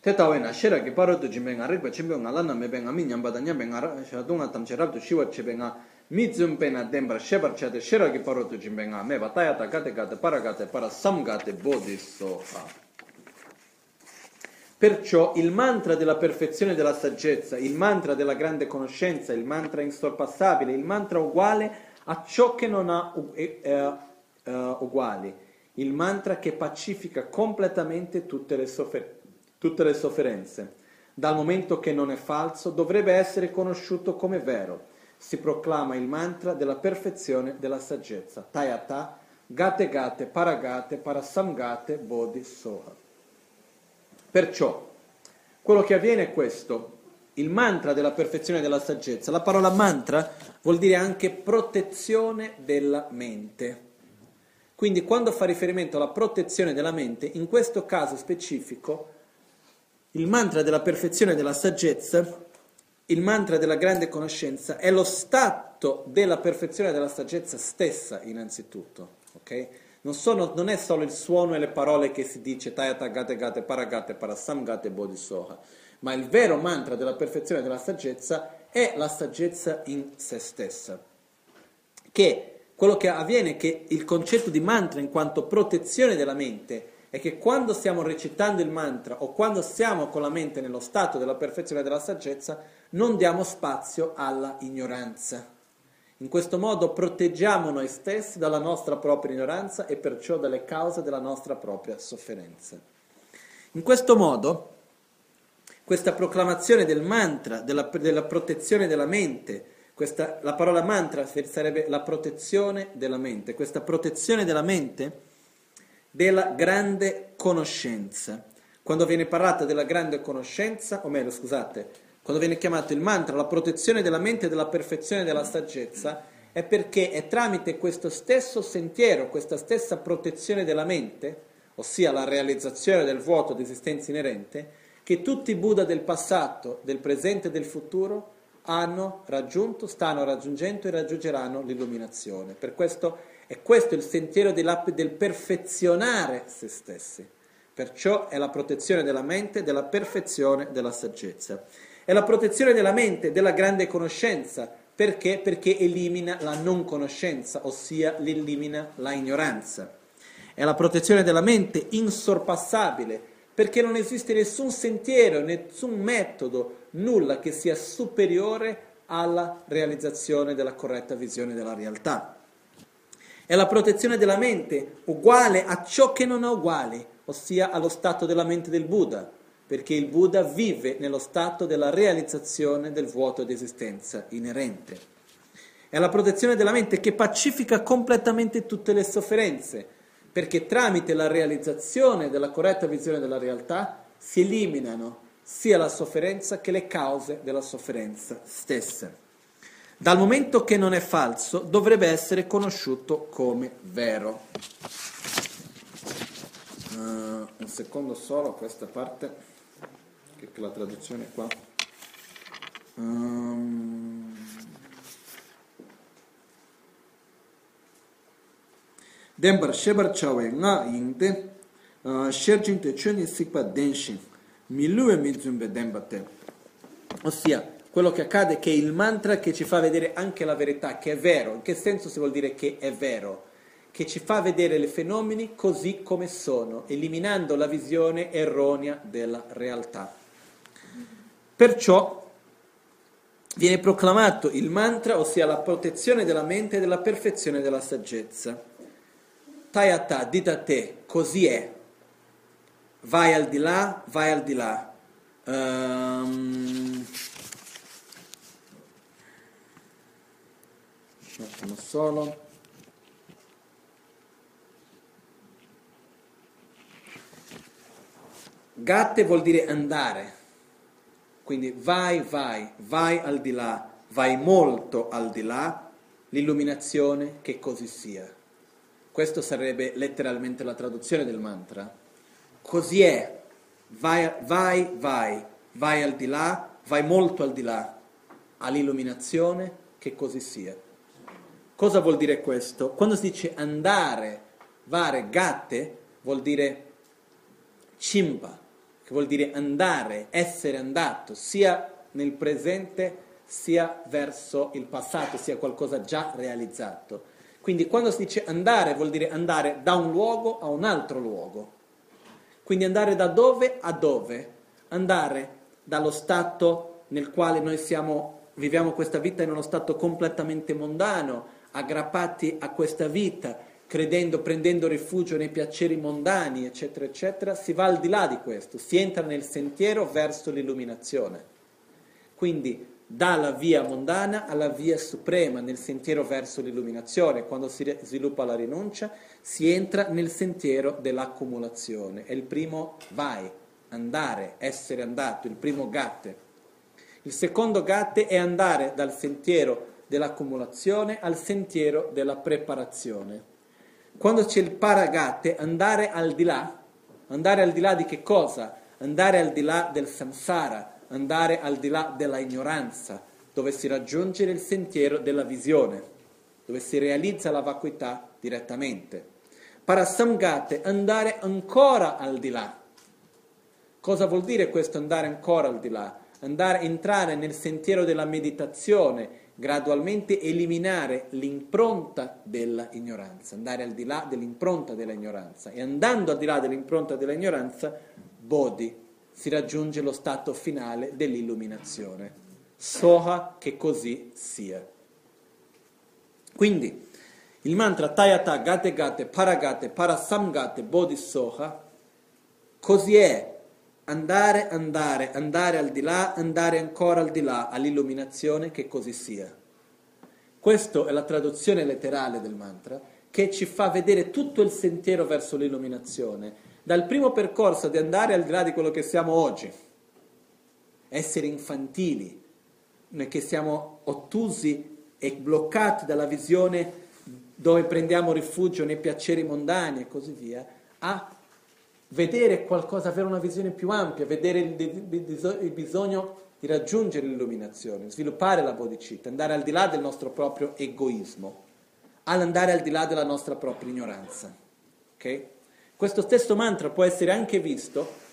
Te tawe na shera ki paro tu jimbe nga rikpa chimbe nga lana mebe nga mi nyamba da nyambe nga shadunga tamche rabdu shiwa chebe nga mi zumpe na dembra shebar chate shera ki paro tu jimbe nga meba taya ta gate gate para gate para sam gate bodhi soha. Perciò il mantra della perfezione della saggezza, il mantra della grande conoscenza, il mantra insorpassabile, il mantra uguale a ciò che non ha eh, eh, uguali, il mantra che pacifica completamente tutte le sofferenze tutte le sofferenze. Dal momento che non è falso, dovrebbe essere conosciuto come vero. Si proclama il mantra della perfezione della saggezza. Tayata, gate gate, paragate, parasamgate, bodhi soha. Perciò, quello che avviene è questo, il mantra della perfezione della saggezza. La parola mantra vuol dire anche protezione della mente. Quindi quando fa riferimento alla protezione della mente, in questo caso specifico, il mantra della perfezione della saggezza, il mantra della grande conoscenza, è lo stato della perfezione della saggezza stessa, innanzitutto. Okay? Non, sono, non, è solo il suono e le parole che si dice Tayata Gate Gate Paragate Parasam Gate Bodhisoha, ma il vero mantra della perfezione della saggezza è la saggezza in se stessa. Che quello che avviene è che il concetto di mantra in quanto protezione della mente è che quando stiamo recitando il mantra o quando siamo con la mente nello stato della perfezione della saggezza, non diamo spazio alla ignoranza. In questo modo proteggiamo noi stessi dalla nostra propria ignoranza e perciò dalle cause della nostra propria sofferenza. In questo modo, questa proclamazione del mantra, della, della protezione della mente, questa, la parola mantra sarebbe la protezione della mente, questa protezione della mente della grande conoscenza. Quando viene parlata della grande conoscenza, o meglio, scusate, quando viene chiamato il mantra la protezione della mente della perfezione della saggezza, è perché è tramite questo stesso sentiero, questa stessa protezione della mente, ossia la realizzazione del vuoto di esistenza inerente, che tutti i Buddha del passato, del presente e del futuro hanno raggiunto, stanno raggiungendo e raggiungeranno l'illuminazione. Per questo e questo è il sentiero del perfezionare se stessi. Perciò è la protezione della mente, della perfezione, della saggezza. È la protezione della mente, della grande conoscenza. Perché? Perché elimina la non conoscenza, ossia elimina la ignoranza. È la protezione della mente insorpassabile, perché non esiste nessun sentiero, nessun metodo, nulla che sia superiore alla realizzazione della corretta visione della realtà è la protezione della mente, uguale a ciò che non è uguale, ossia allo stato della mente del Buddha, perché il Buddha vive nello stato della realizzazione del vuoto di esistenza inerente. È la protezione della mente che pacifica completamente tutte le sofferenze, perché tramite la realizzazione della corretta visione della realtà si eliminano sia la sofferenza che le cause della sofferenza stessa. Dal momento che non è falso, dovrebbe essere conosciuto come vero. Uh, un secondo solo, questa parte, che la traduzione qua. Um, Dembar shebar chawe nga yingde uh, sherjin te chuni sikpa denshin milu e mizumbe dembate. Ossia, quello che accade è che il mantra che ci fa vedere anche la verità, che è vero, in che senso si vuol dire che è vero? Che ci fa vedere i fenomeni così come sono, eliminando la visione erronea della realtà. Perciò viene proclamato il mantra, ossia la protezione della mente e della perfezione della saggezza. Tayata, dita te, così è. Vai al di là, vai al di là. Um, un attimo solo. Gatte vuol dire andare. Quindi vai vai vai al di là vai molto al di là l'illuminazione che così sia. Questo sarebbe letteralmente la traduzione del mantra. Così è. Vai vai vai vai al di là vai molto al di là all'illuminazione che così sia Cosa vuol dire questo? Quando si dice andare, vare, gatte, vuol dire cimpa, che vuol dire andare, essere andato, sia nel presente sia verso il passato, sia qualcosa già realizzato. Quindi quando si dice andare vuol dire andare da un luogo a un altro luogo. Quindi andare da dove a dove? Andare dallo stato nel quale noi siamo, viviamo questa vita in uno stato completamente mondano, aggrappati a questa vita, credendo, prendendo rifugio nei piaceri mondani, eccetera, eccetera, si va al di là di questo, si entra nel sentiero verso l'illuminazione. Quindi dalla via mondana alla via suprema, nel sentiero verso l'illuminazione. Quando si sviluppa la rinuncia, si entra nel sentiero dell'accumulazione. È il primo vai, andare, essere andato, il primo gatte. Il secondo gatte è andare dal sentiero dell'accumulazione al sentiero della preparazione. Quando c'è il paragatte, andare al di là, andare al di là di che cosa? Andare al di là del samsara, andare al di là della ignoranza, dove si raggiunge il sentiero della visione, dove si realizza la vacuità direttamente. Parasamgate, andare ancora al di là. Cosa vuol dire questo andare ancora al di là? Andare, entrare nel sentiero della meditazione, gradualmente eliminare l'impronta della ignoranza, andare al di là dell'impronta della ignoranza e andando al di là dell'impronta della ignoranza, bodhi, si raggiunge lo stato finale dell'illuminazione. Soha che così sia. Quindi il mantra Tayata Gate Gate Paragate Parasamgate Bodhisoha così è andare, andare, andare al di là, andare ancora al di là all'illuminazione che così sia. Questa è la traduzione letterale del mantra che ci fa vedere tutto il sentiero verso l'illuminazione dal primo percorso di andare al di là di quello che siamo oggi, essere infantili, che siamo ottusi e bloccati dalla visione dove prendiamo rifugio nei piaceri mondani e così via, a vedere qualcosa, avere una visione più ampia, vedere il, bisogno di raggiungere l'illuminazione, sviluppare la bodhicitta, andare al di là del nostro proprio egoismo, all'andare al di là della nostra propria ignoranza. Okay? Questo stesso mantra può essere anche visto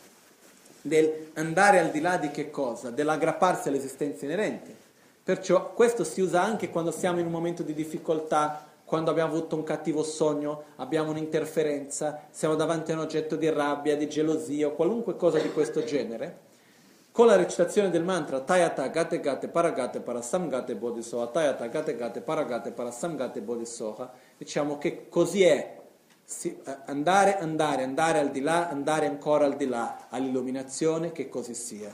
nel andare al di là di che cosa? Dell'aggrapparsi all'esistenza inerente. Perciò questo si usa anche quando siamo in un momento di difficoltà, quando abbiamo avuto un cattivo sogno, abbiamo un'interferenza, siamo davanti a un oggetto di rabbia, di gelosia o qualunque cosa di questo genere. Con la recitazione del mantra Tayata Gate Gate Paragate Parasamgate Bodhisoha, Tayata Gate Gate Paragate Parasamgate Bodhisoha, diciamo che così è sì, eh, andare, andare, andare al di là, andare ancora al di là, all'illuminazione, che così sia.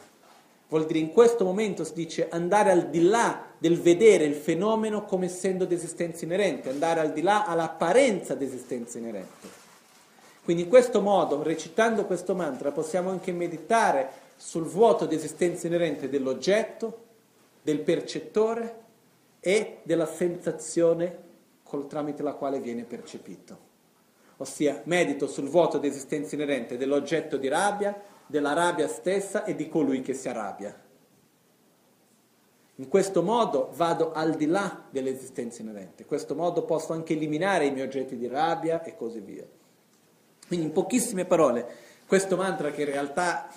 Vuol dire in questo momento si dice andare al di là del vedere il fenomeno come essendo di esistenza inerente, andare al di là all'apparenza di esistenza inerente. Quindi in questo modo, recitando questo mantra, possiamo anche meditare sul vuoto di esistenza inerente dell'oggetto, del percettore e della sensazione col tramite la quale viene percepito ossia medito sul vuoto di esistenza inerente dell'oggetto di rabbia, della rabbia stessa e di colui che si arrabbia. In questo modo vado al di là dell'esistenza inerente, in questo modo posso anche eliminare i miei oggetti di rabbia e così via. Quindi in pochissime parole, questo mantra che in realtà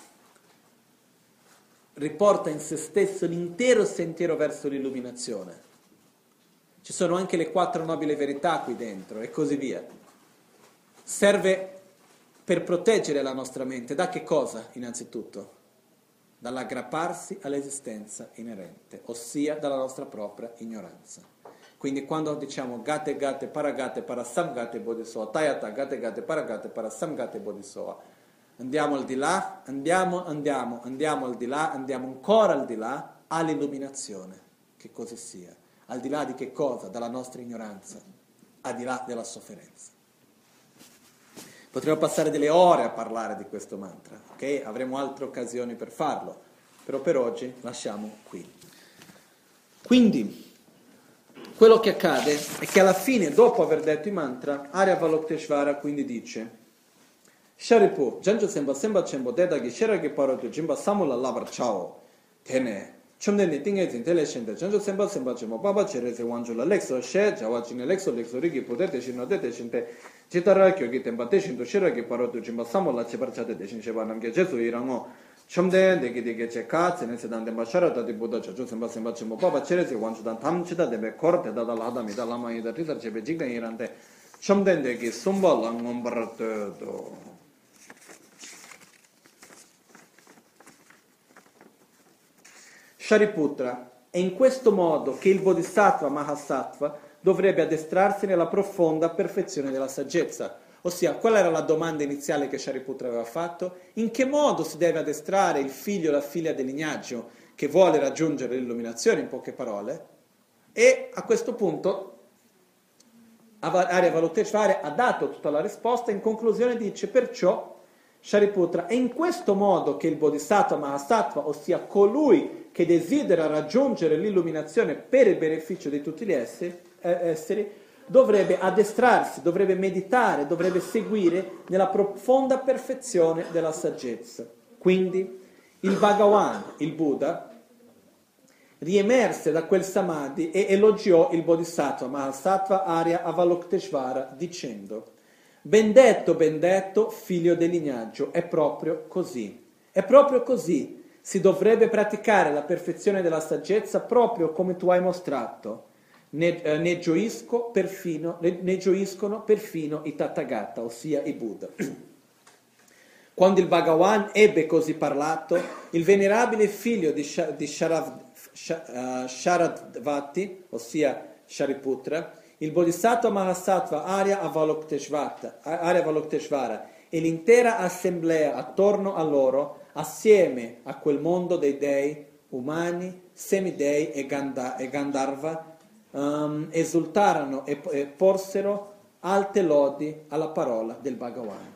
riporta in se stesso l'intero sentiero verso l'illuminazione. Ci sono anche le quattro nobili verità qui dentro e così via serve per proteggere la nostra mente. Da che cosa, innanzitutto? Dall'aggrapparsi all'esistenza inerente, ossia dalla nostra propria ignoranza. Quindi quando diciamo gate gate paragate parasamgate bodhisoa, tayata gate gate paragate parasamgate bodhisoa, andiamo al di là, andiamo, andiamo, andiamo al di là, andiamo ancora al di là all'illuminazione, che così sia. Al di là di che cosa? Dalla nostra ignoranza, al di là della sofferenza. Potremmo passare delle ore a parlare di questo mantra, ok? Avremo altre occasioni per farlo, però per oggi lasciamo qui. Quindi, quello che accade è che alla fine, dopo aver detto i mantra, Arya Valokteshvara quindi dice Sharipu, Janjo Semba Semba Chembo Dedagi Sheragi Parotu Jimba Samula Lavar Chao Tene 춤내니 띵에 젠텔레션데 전적 셈바 셈바 좀 바바 제레세 원줄라 렉서 셰 자와 진에 렉서 렉서 리기 보데 대신 어데 대신데 지타라 교기 템바 대신도 싫어게 바로도 좀 삼올라 제바차데 대신 제바 남게 제수 이랑어 춤데 내게 되게 제카 제네세 단데 마샤라다디 보다 저주 셈바 셈바 좀 바바 제레세 원주단 담치다 데베 코르 데다다 라다미다 라마이다 티서 제베 직당 이란데 춤데 내게 숨바 랑곰바르도 Shariputra, è in questo modo che il Bodhisattva Mahasattva dovrebbe addestrarsi nella profonda perfezione della saggezza. Ossia, qual era la domanda iniziale che Shariputra aveva fatto? In che modo si deve addestrare il figlio o la figlia del lignaggio che vuole raggiungere l'illuminazione, in poche parole? E a questo punto Arya Valoteshvara ha dato tutta la risposta, in conclusione dice perciò Shariputra, è in questo modo che il Bodhisattva Mahasattva, ossia colui che desidera raggiungere l'illuminazione per il beneficio di tutti gli esseri, eh, esseri, dovrebbe addestrarsi, dovrebbe meditare, dovrebbe seguire nella profonda perfezione della saggezza. Quindi il Bhagavan, il Buddha, riemerse da quel samadhi e elogiò il Bodhisattva Mahasattva Arya Avalokteshvara dicendo Ben detto, ben detto, figlio del lignaggio, è proprio così. È proprio così si dovrebbe praticare la perfezione della saggezza proprio come tu hai mostrato. Ne, eh, ne, perfino, ne, ne, gioiscono perfino i Tathagata, ossia i Buddha. Quando il Bhagavan ebbe così parlato, il venerabile figlio di, Sh- di Sharav, Sh- uh, Sharadvati, ossia Shariputra, il Bodhisattva Mahasattva Arya Avalokiteshvara e l'intera assemblea attorno a loro assieme a quel mondo dei dei umani, semidei e, Ganda, e Gandharva, um, esultarono e, e porsero alte lodi alla parola del Bhagavan.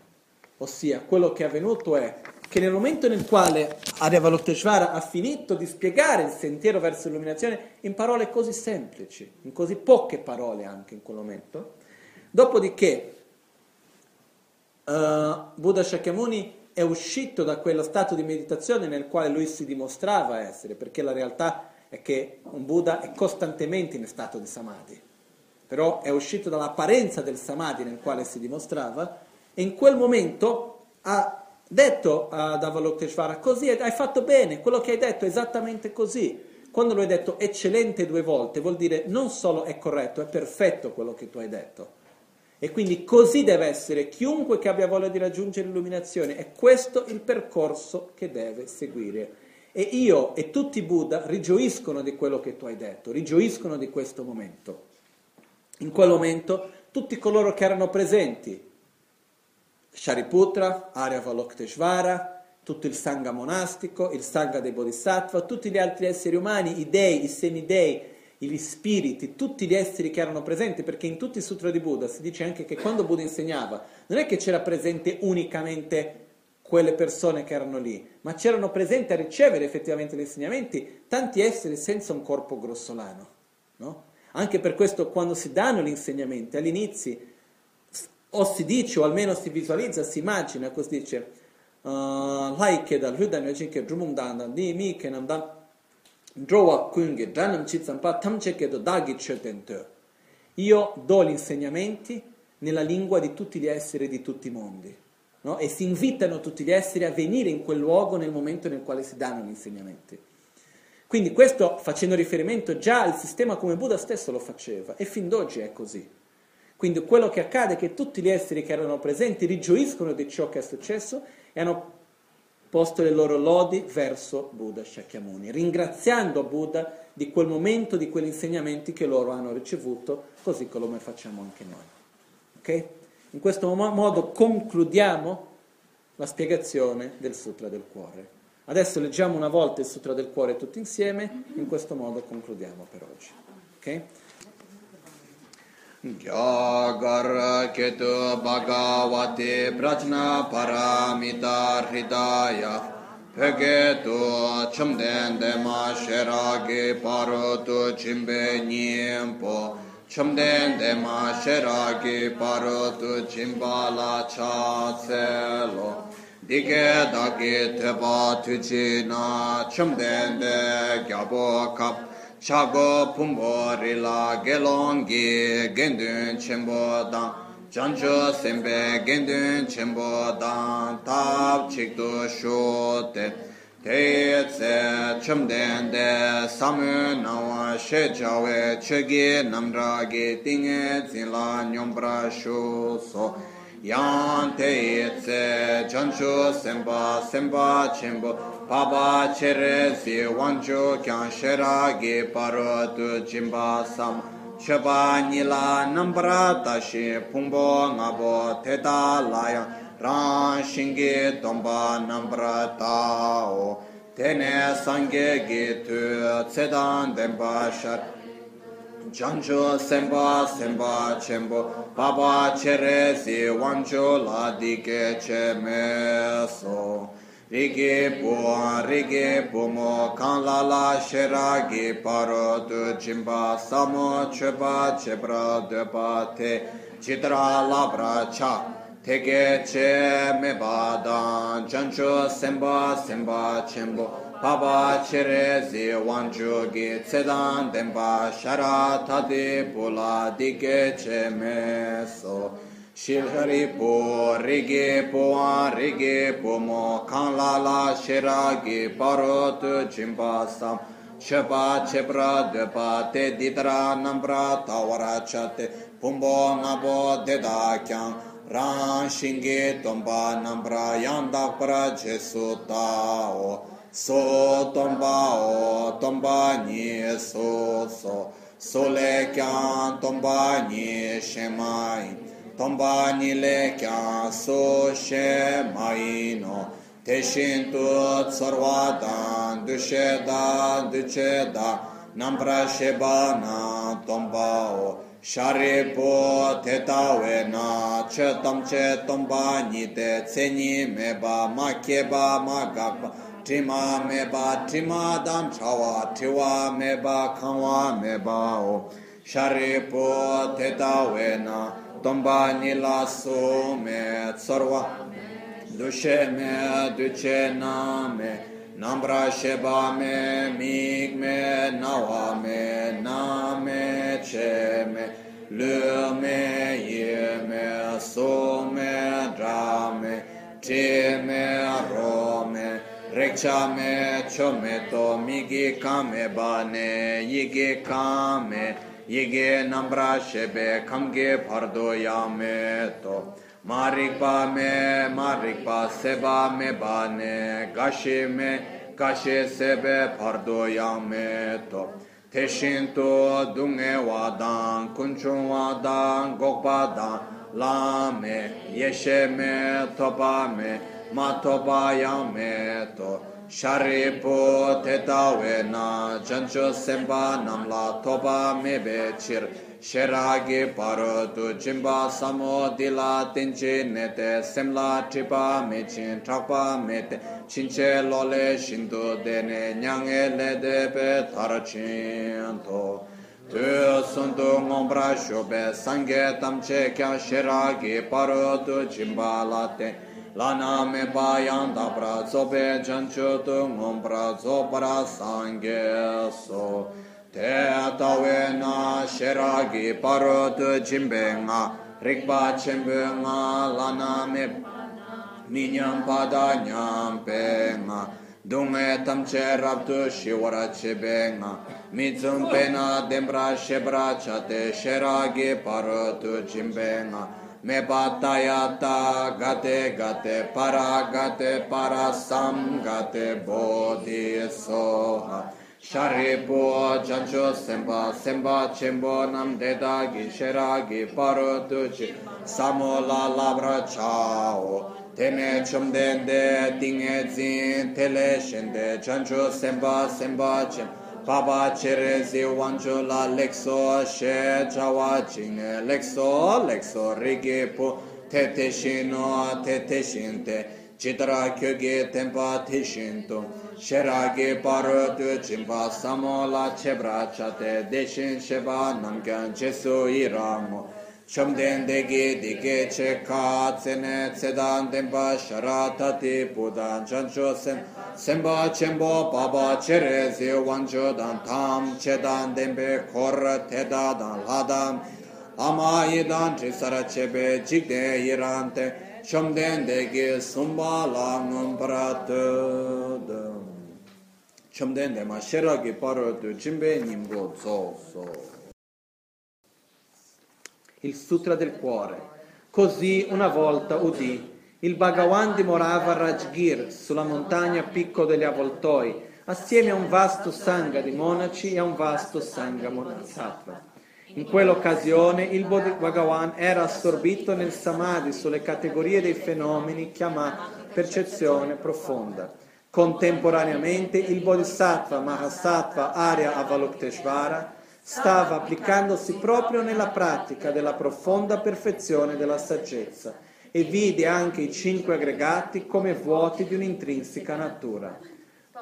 Ossia, quello che è avvenuto è che nel momento nel quale Arya Valoteshvara ha finito di spiegare il sentiero verso l'illuminazione in parole così semplici, in così poche parole anche in quel momento, dopodiché uh, Buddha Shakyamuni è uscito da quello stato di meditazione nel quale lui si dimostrava essere, perché la realtà è che un Buddha è costantemente in stato di samadhi, però è uscito dall'apparenza del samadhi nel quale si dimostrava e in quel momento ha detto ad Avalokiteshvara, così hai fatto bene, quello che hai detto è esattamente così. Quando lo hai detto eccellente due volte, vuol dire non solo è corretto, è perfetto quello che tu hai detto. E quindi così deve essere chiunque che abbia voglia di raggiungere l'illuminazione. È questo il percorso che deve seguire. E io e tutti i Buddha rigioiscono di quello che tu hai detto, rigioiscono di questo momento. In quel momento tutti coloro che erano presenti, Shariputra, Arya Valokteshvara, tutto il Sangha monastico, il Sangha dei Bodhisattva, tutti gli altri esseri umani, i dei, i semidei, gli spiriti, tutti gli esseri che erano presenti, perché in tutti i sutra di Buddha si dice anche che quando Buddha insegnava, non è che c'era presente unicamente quelle persone che erano lì, ma c'erano presenti a ricevere effettivamente gli insegnamenti tanti esseri senza un corpo grossolano. No? Anche per questo quando si danno gli insegnamenti all'inizio o si dice o almeno si visualizza, si immagina, così dice, uh, like dal Hudanya Jinke Drumung di mi che non dan Drowa kungi dhanam chitsampa tamchekedo dagi chetente. Io do gli insegnamenti nella lingua di tutti gli esseri di tutti i mondi. No? E si invitano tutti gli esseri a venire in quel luogo nel momento nel quale si danno gli insegnamenti. Quindi questo facendo riferimento già al sistema come Buddha stesso lo faceva e fin d'oggi è così. Quindi quello che accade è che tutti gli esseri che erano presenti rigioiscono di ciò che è successo e hanno posto le loro lodi verso Buddha Shakyamuni, ringraziando Buddha di quel momento, di quegli insegnamenti che loro hanno ricevuto, così come facciamo anche noi. Okay? In questo modo concludiamo la spiegazione del Sutra del Cuore. Adesso leggiamo una volta il Sutra del Cuore tutti insieme, in questo modo concludiamo per oggi. Okay? Gyagar ketu bhagavate prajna paramita hridaya Pegetu chumden dema sherage parotu chimbe nyempo Chumden dema sherage parotu chimbala cha selo Dike dake teba tuchina chumden de gyabo kap chago pumbo rila gelongi gendun chenpo dan. Jancho sembe gendun chenpo dan tab chikdo shote te. Tse chamden de samu nawa she jawe chegi namdragi tinge zila nyombra shu so yang te tse chancho semba semba chenpo paba chere si wancho kyang shera ge paro tu chimba sam. Cheba nila nambra tashi pungbo ngabo teta layang rang shingi tomba nambra tao tene sangye ge tu tsedan denpa shar. Jancho semba semba chenpo baba chere si wancho la dike che me so. Rige po rige po mo kan la la shera gi paro tu jimba samo cheba chebra de pa te chitra labra cha. Teke che me badan jancho semba semba chenpo Papa chere zi wanchu gi tsedan denpa shara tati dike che me so shilhari po rigi po an rigi po mo kan la la shira gi paro tu jimpa sam shepa chepra depa te ditra nambra tawara chate pumbo ngabo deda kyang ran shingi tomba nambra yanda pra jesu tao so tomba o tomba ni so so. So le kyan tomba ni shemai tomba ni le kyan so shemai no. Te shin tu tsarwa dan du she da du che da. Nambra sheba na tomba o. Shari po te tawe na. Che tam che tomba ni te tseni me ba. Ma ke ba ma ga ba tima meba tima dam chawa tiwa meba kanwa meba o. Sharipo teta wena tomba nila so me tsarwa dushe me duche na me nambra sheba me mig me nawa me na me che me lu me ye me so me dra me te me ro me रिक्शा में, छो में तो मिगे काम में ये गे काम में यिगे नम्रा शेबे, खमगे फरदो या में तो। मारिक पा में, मारिक पा सेबा में बाने काशे में, गशे सेबे फरदो या में तो। तेशिन तो दुंगे वादां, कुंचों वादां गोपादां लामे, यशे में तोपा में mātōpāyāṁ mē tō shārīpō tētā wē nā jancho sēmbā nāmlā tōpā mē bē chīr shērāgi pārō tu chimbā samō dīlā tīñchī nē tē sēmlā tīpā mē chīn thākpā mē tē chīnchē lōlē shīndu dēne ñāngē lē dē pē thāra chīn tō tu sundu ngombra shobē sāngē tamchē kya shērāgi pārō tu chimbā lā tēñ lana me bayan da pra zobe jancho tu ngombra zopara sangye so te atawe na sheragi paro tu jimbe nga rikpa chembe nga lana me minyam pada nyam pe nga dunge tamche rabtu shiwara chebe nga mitsum pena dembra shebra chate sheragi paro tu jimbe nga me Mepatayata gate gate para gate para sam gate bodhi bodhisoha Sharipo jancho semba semba chembo nam deda gi shera gi paro tuchi samola labra chao teme chumdende tinge zin tele shende jancho semba semba chembo Baba chere zi wancho la lexo she chawa chine lexo lexo rigi shino te te shinte chitra kyoge tempa te shinto sherage paro tu chimpa samo la chebra chate deshin sheba namkyan jesu iramo Shamden degi dike che ka tsene tsedan denpa sharatati budan chancho sen senpa chenpo baba chere zi wancho dan tam chedan denpe kor teda dan ladam ama yidan trisara chebe jikde yirante Shamden degi sumba langam pratadam Shamden dema sheragi paro tu jimbe nimbo zo zo il Sutra del Cuore. Così una volta udì. Il Bhagavan dimorava a Rajgir, sulla montagna Picco degli Avvoltoi, assieme a un vasto sangha di monaci e a un vasto sangha monasattva. In quell'occasione il Bhagavan era assorbito nel samadhi sulle categorie dei fenomeni chiamati percezione profonda. Contemporaneamente il Bodhisattva Mahasattva Arya Avalokiteshvara stava applicandosi proprio nella pratica della profonda perfezione della saggezza e vide anche i cinque aggregati come vuoti di un'intrinseca natura.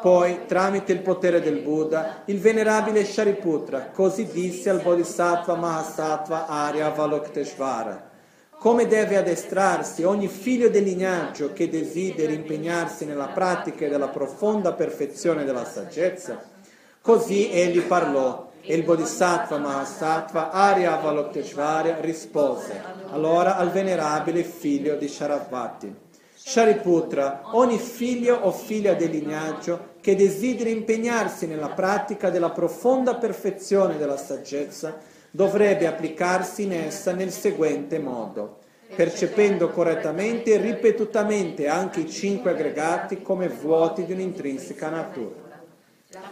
Poi, tramite il potere del Buddha, il venerabile Shariputra così disse al Bodhisattva Mahasattva Arya Avalokiteshvara come deve addestrarsi ogni figlio del lignaggio che desideri impegnarsi nella pratica della profonda perfezione della saggezza. Così egli parlò e il Bodhisattva Mahasattva Arya Avalokiteshvarya rispose allora al venerabile figlio di Sharavati. Shariputra, ogni figlio o figlia del lignaggio che desideri impegnarsi nella pratica della profonda perfezione della saggezza dovrebbe applicarsi in essa nel seguente modo, percependo correttamente e ripetutamente anche i cinque aggregati come vuoti di un'intrinseca natura.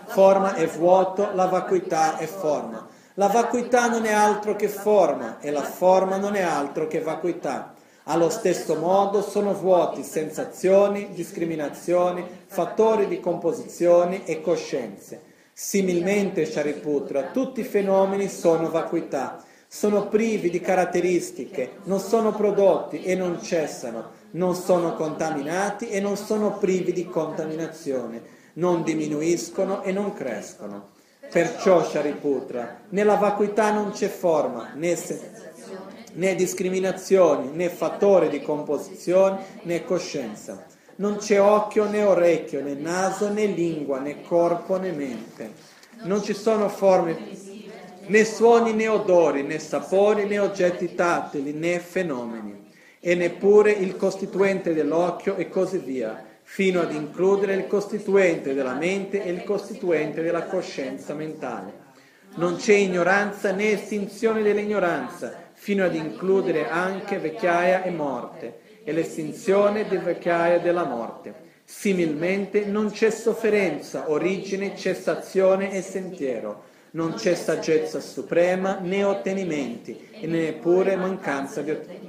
Forma è vuoto, la vacuità è forma. La vacuità non è altro che forma e la forma non è altro che vacuità. Allo stesso modo sono vuoti sensazioni, discriminazioni, fattori di composizione e coscienze. Similmente, Shariputra, tutti i fenomeni sono vacuità, sono privi di caratteristiche, non sono prodotti e non cessano, non sono contaminati e non sono privi di contaminazione non diminuiscono e non crescono. Perciò, Shariputra, nella vacuità non c'è forma, né, se, né discriminazioni, né fattore di composizione, né coscienza. Non c'è occhio né orecchio, né naso né lingua, né corpo né mente. Non ci sono forme né suoni né odori, né sapori né oggetti tattili, né fenomeni, e neppure il costituente dell'occhio e così via fino ad includere il costituente della mente e il costituente della coscienza mentale. Non c'è ignoranza né estinzione dell'ignoranza, fino ad includere anche vecchiaia e morte, e l'estinzione di vecchiaia della morte. Similmente non c'è sofferenza, origine, cessazione e sentiero. Non c'è saggezza suprema né ottenimenti, e neppure mancanza di ottenimenti.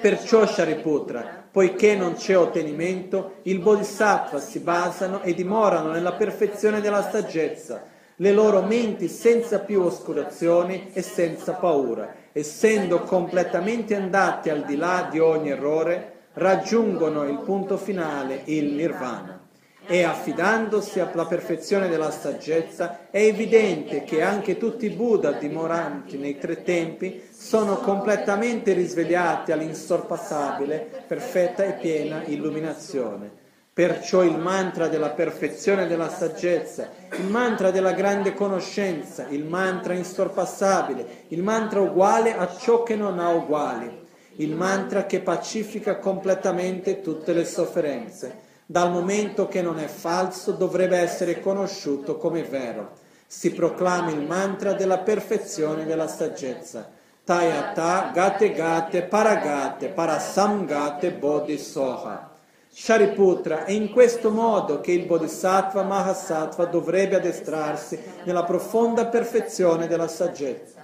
Perciò Shariputra, poiché non c'è ottenimento, il Bodhisattva si basano e dimorano nella perfezione della saggezza, le loro menti senza più oscurazioni e senza paura, essendo completamente andati al di là di ogni errore, raggiungono il punto finale, il nirvana e affidandosi alla perfezione della saggezza, è evidente che anche tutti i Buddha dimoranti nei tre tempi sono completamente risvegliati all'insorpassabile, perfetta e piena illuminazione. Perciò il mantra della perfezione della saggezza, il mantra della grande conoscenza, il mantra insorpassabile, il mantra uguale a ciò che non ha uguali, il mantra che pacifica completamente tutte le sofferenze dal momento che non è falso, dovrebbe essere conosciuto come vero. Si proclama il mantra della perfezione della saggezza. Tayata gate gate paragate parasamgate bodhisoha. Shariputra, è in questo modo che il Bodhisattva Mahasattva dovrebbe addestrarsi nella profonda perfezione della saggezza.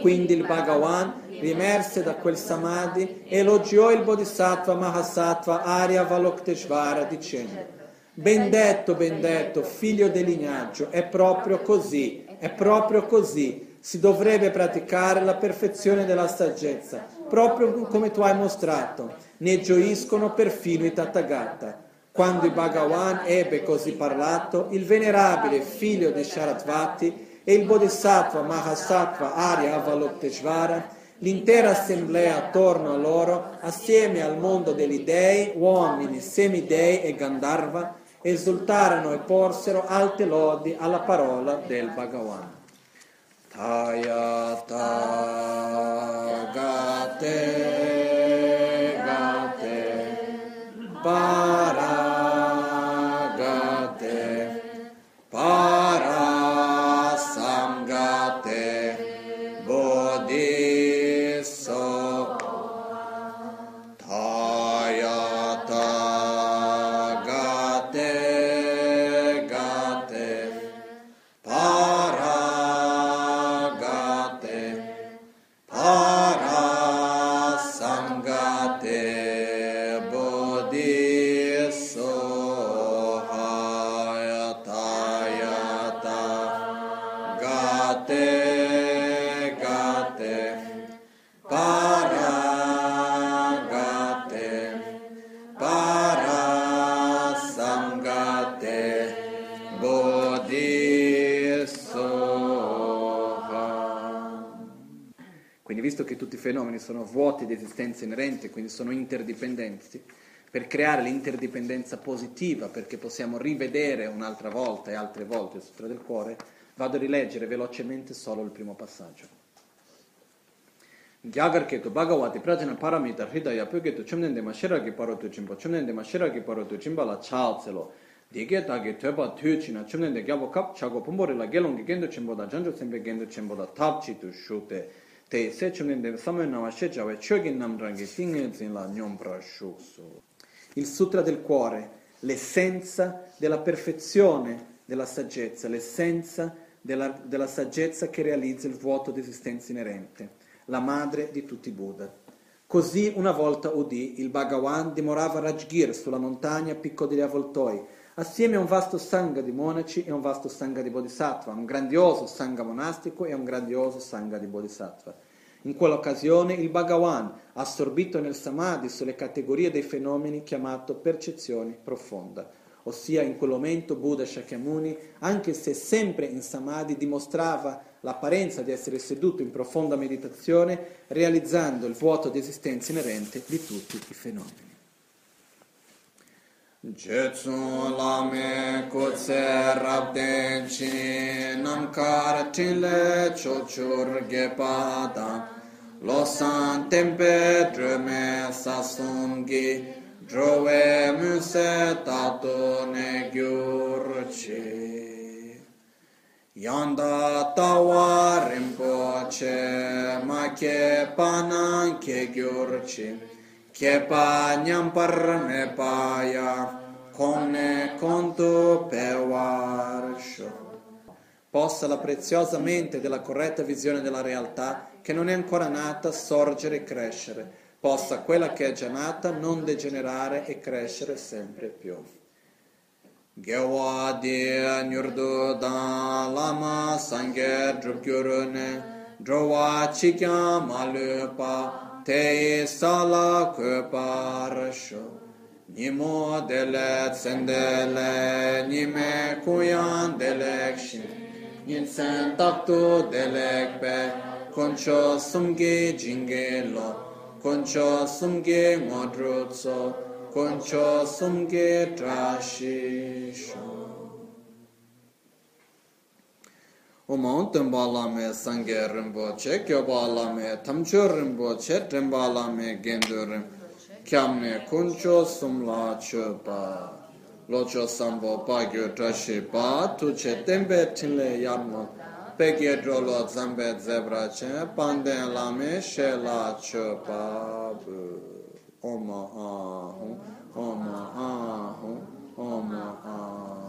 Quindi il Bhagavan, rimerse da quel samadhi, elogiò il Bodhisattva Mahasattva Arya Valokteshvara dicendo Ben detto, ben detto, figlio del lignaggio, è proprio così, è proprio così. Si dovrebbe praticare la perfezione della saggezza, proprio come tu hai mostrato. Ne gioiscono perfino i Tathagata. Quando il Bhagavan ebbe così parlato, il venerabile figlio di Sharatvati e il Bodhisattva Mahasattva Arya Avalokiteshvara l'intera assemblea attorno a loro, assieme al mondo degli dei, uomini, semidei e Gandharva, esultarono e porsero alte lodi alla parola del Bhagavan. Tayata gate gate para fenomeni sono vuoti di esistenza inerente, quindi sono interdipendenti, per creare l'interdipendenza positiva, perché possiamo rivedere un'altra volta e altre volte il Sutra del Cuore, vado a rileggere velocemente solo il primo passaggio. Gyagarketu Bhagavati Prajana Paramita Hridaya Pyogetu Chumnende Mashiragi Parotu Chimpa Chumnende Mashiragi Parotu Chimpa La Chalcelo. Dige Tage Tueba Tuchina Chumnende Gyabo Kap Chago Pumbori La Gelongi Gendo Chimbo Da Janjo Sembe Gendo Chimbo Da Tapchi Tu Shute Te Se Chumnende Samoy Nama Shechawe Chogin Namdrangi Singe Zin La Nyompra Shuksu Il Sutra del Cuore, l'essenza della perfezione della saggezza, l'essenza della, della saggezza che realizza il vuoto di esistenza inerente la madre di tutti i Buddha. Così una volta udì il Bhagavan dimorava a Rajgir sulla montagna a Picco degli Avvoltoi, assieme a un vasto sangha di monaci e un vasto sangha di bodhisattva, un grandioso sangha monastico e un grandioso sangha di bodhisattva. In quell'occasione il Bhagavan, assorbito nel samadhi sulle categorie dei fenomeni chiamato percezione profonda, ossia in quel momento Buddha Shakyamuni, anche se sempre in samadhi, dimostrava l'apparenza di essere seduto in profonda meditazione, realizzando il vuoto di esistenza inerente di tutti i fenomeni. Jetsu lame kutse rabden chi namkar tile chochur gepada losan tempe drume sasumgi drove muse tato ne gyurchi Yanda tawa rinpoche ma ke panan ke gyurchi Kepa nyampar me paya, come conto pewarsho. Possa la preziosa mente della corretta visione della realtà, che non è ancora nata, sorgere e crescere. Possa quella che è già nata non degenerare e crescere sempre più. Gewa di nyurdu dan lama sangye drupgyurune, drowa chikya malupa, te sala kwe parasho nimo dele tsendele nime kuyan delek shin yin sen taktu delek pe koncho sumge jinge lo koncho sumge ngodrutso koncho sumge trashisho Omaun tembala me sange rinpoche, kyobala me tamcho rinpoche, tembala me gendo rinpoche, kyamne kuncho sumla chopa. Locho sambo pagyo tashi pa, tuche tembe tinle yamno, pekye drolo zambe zebra chen, panden lame she la chopa. Oma ahun, oma ahun, oma ahun.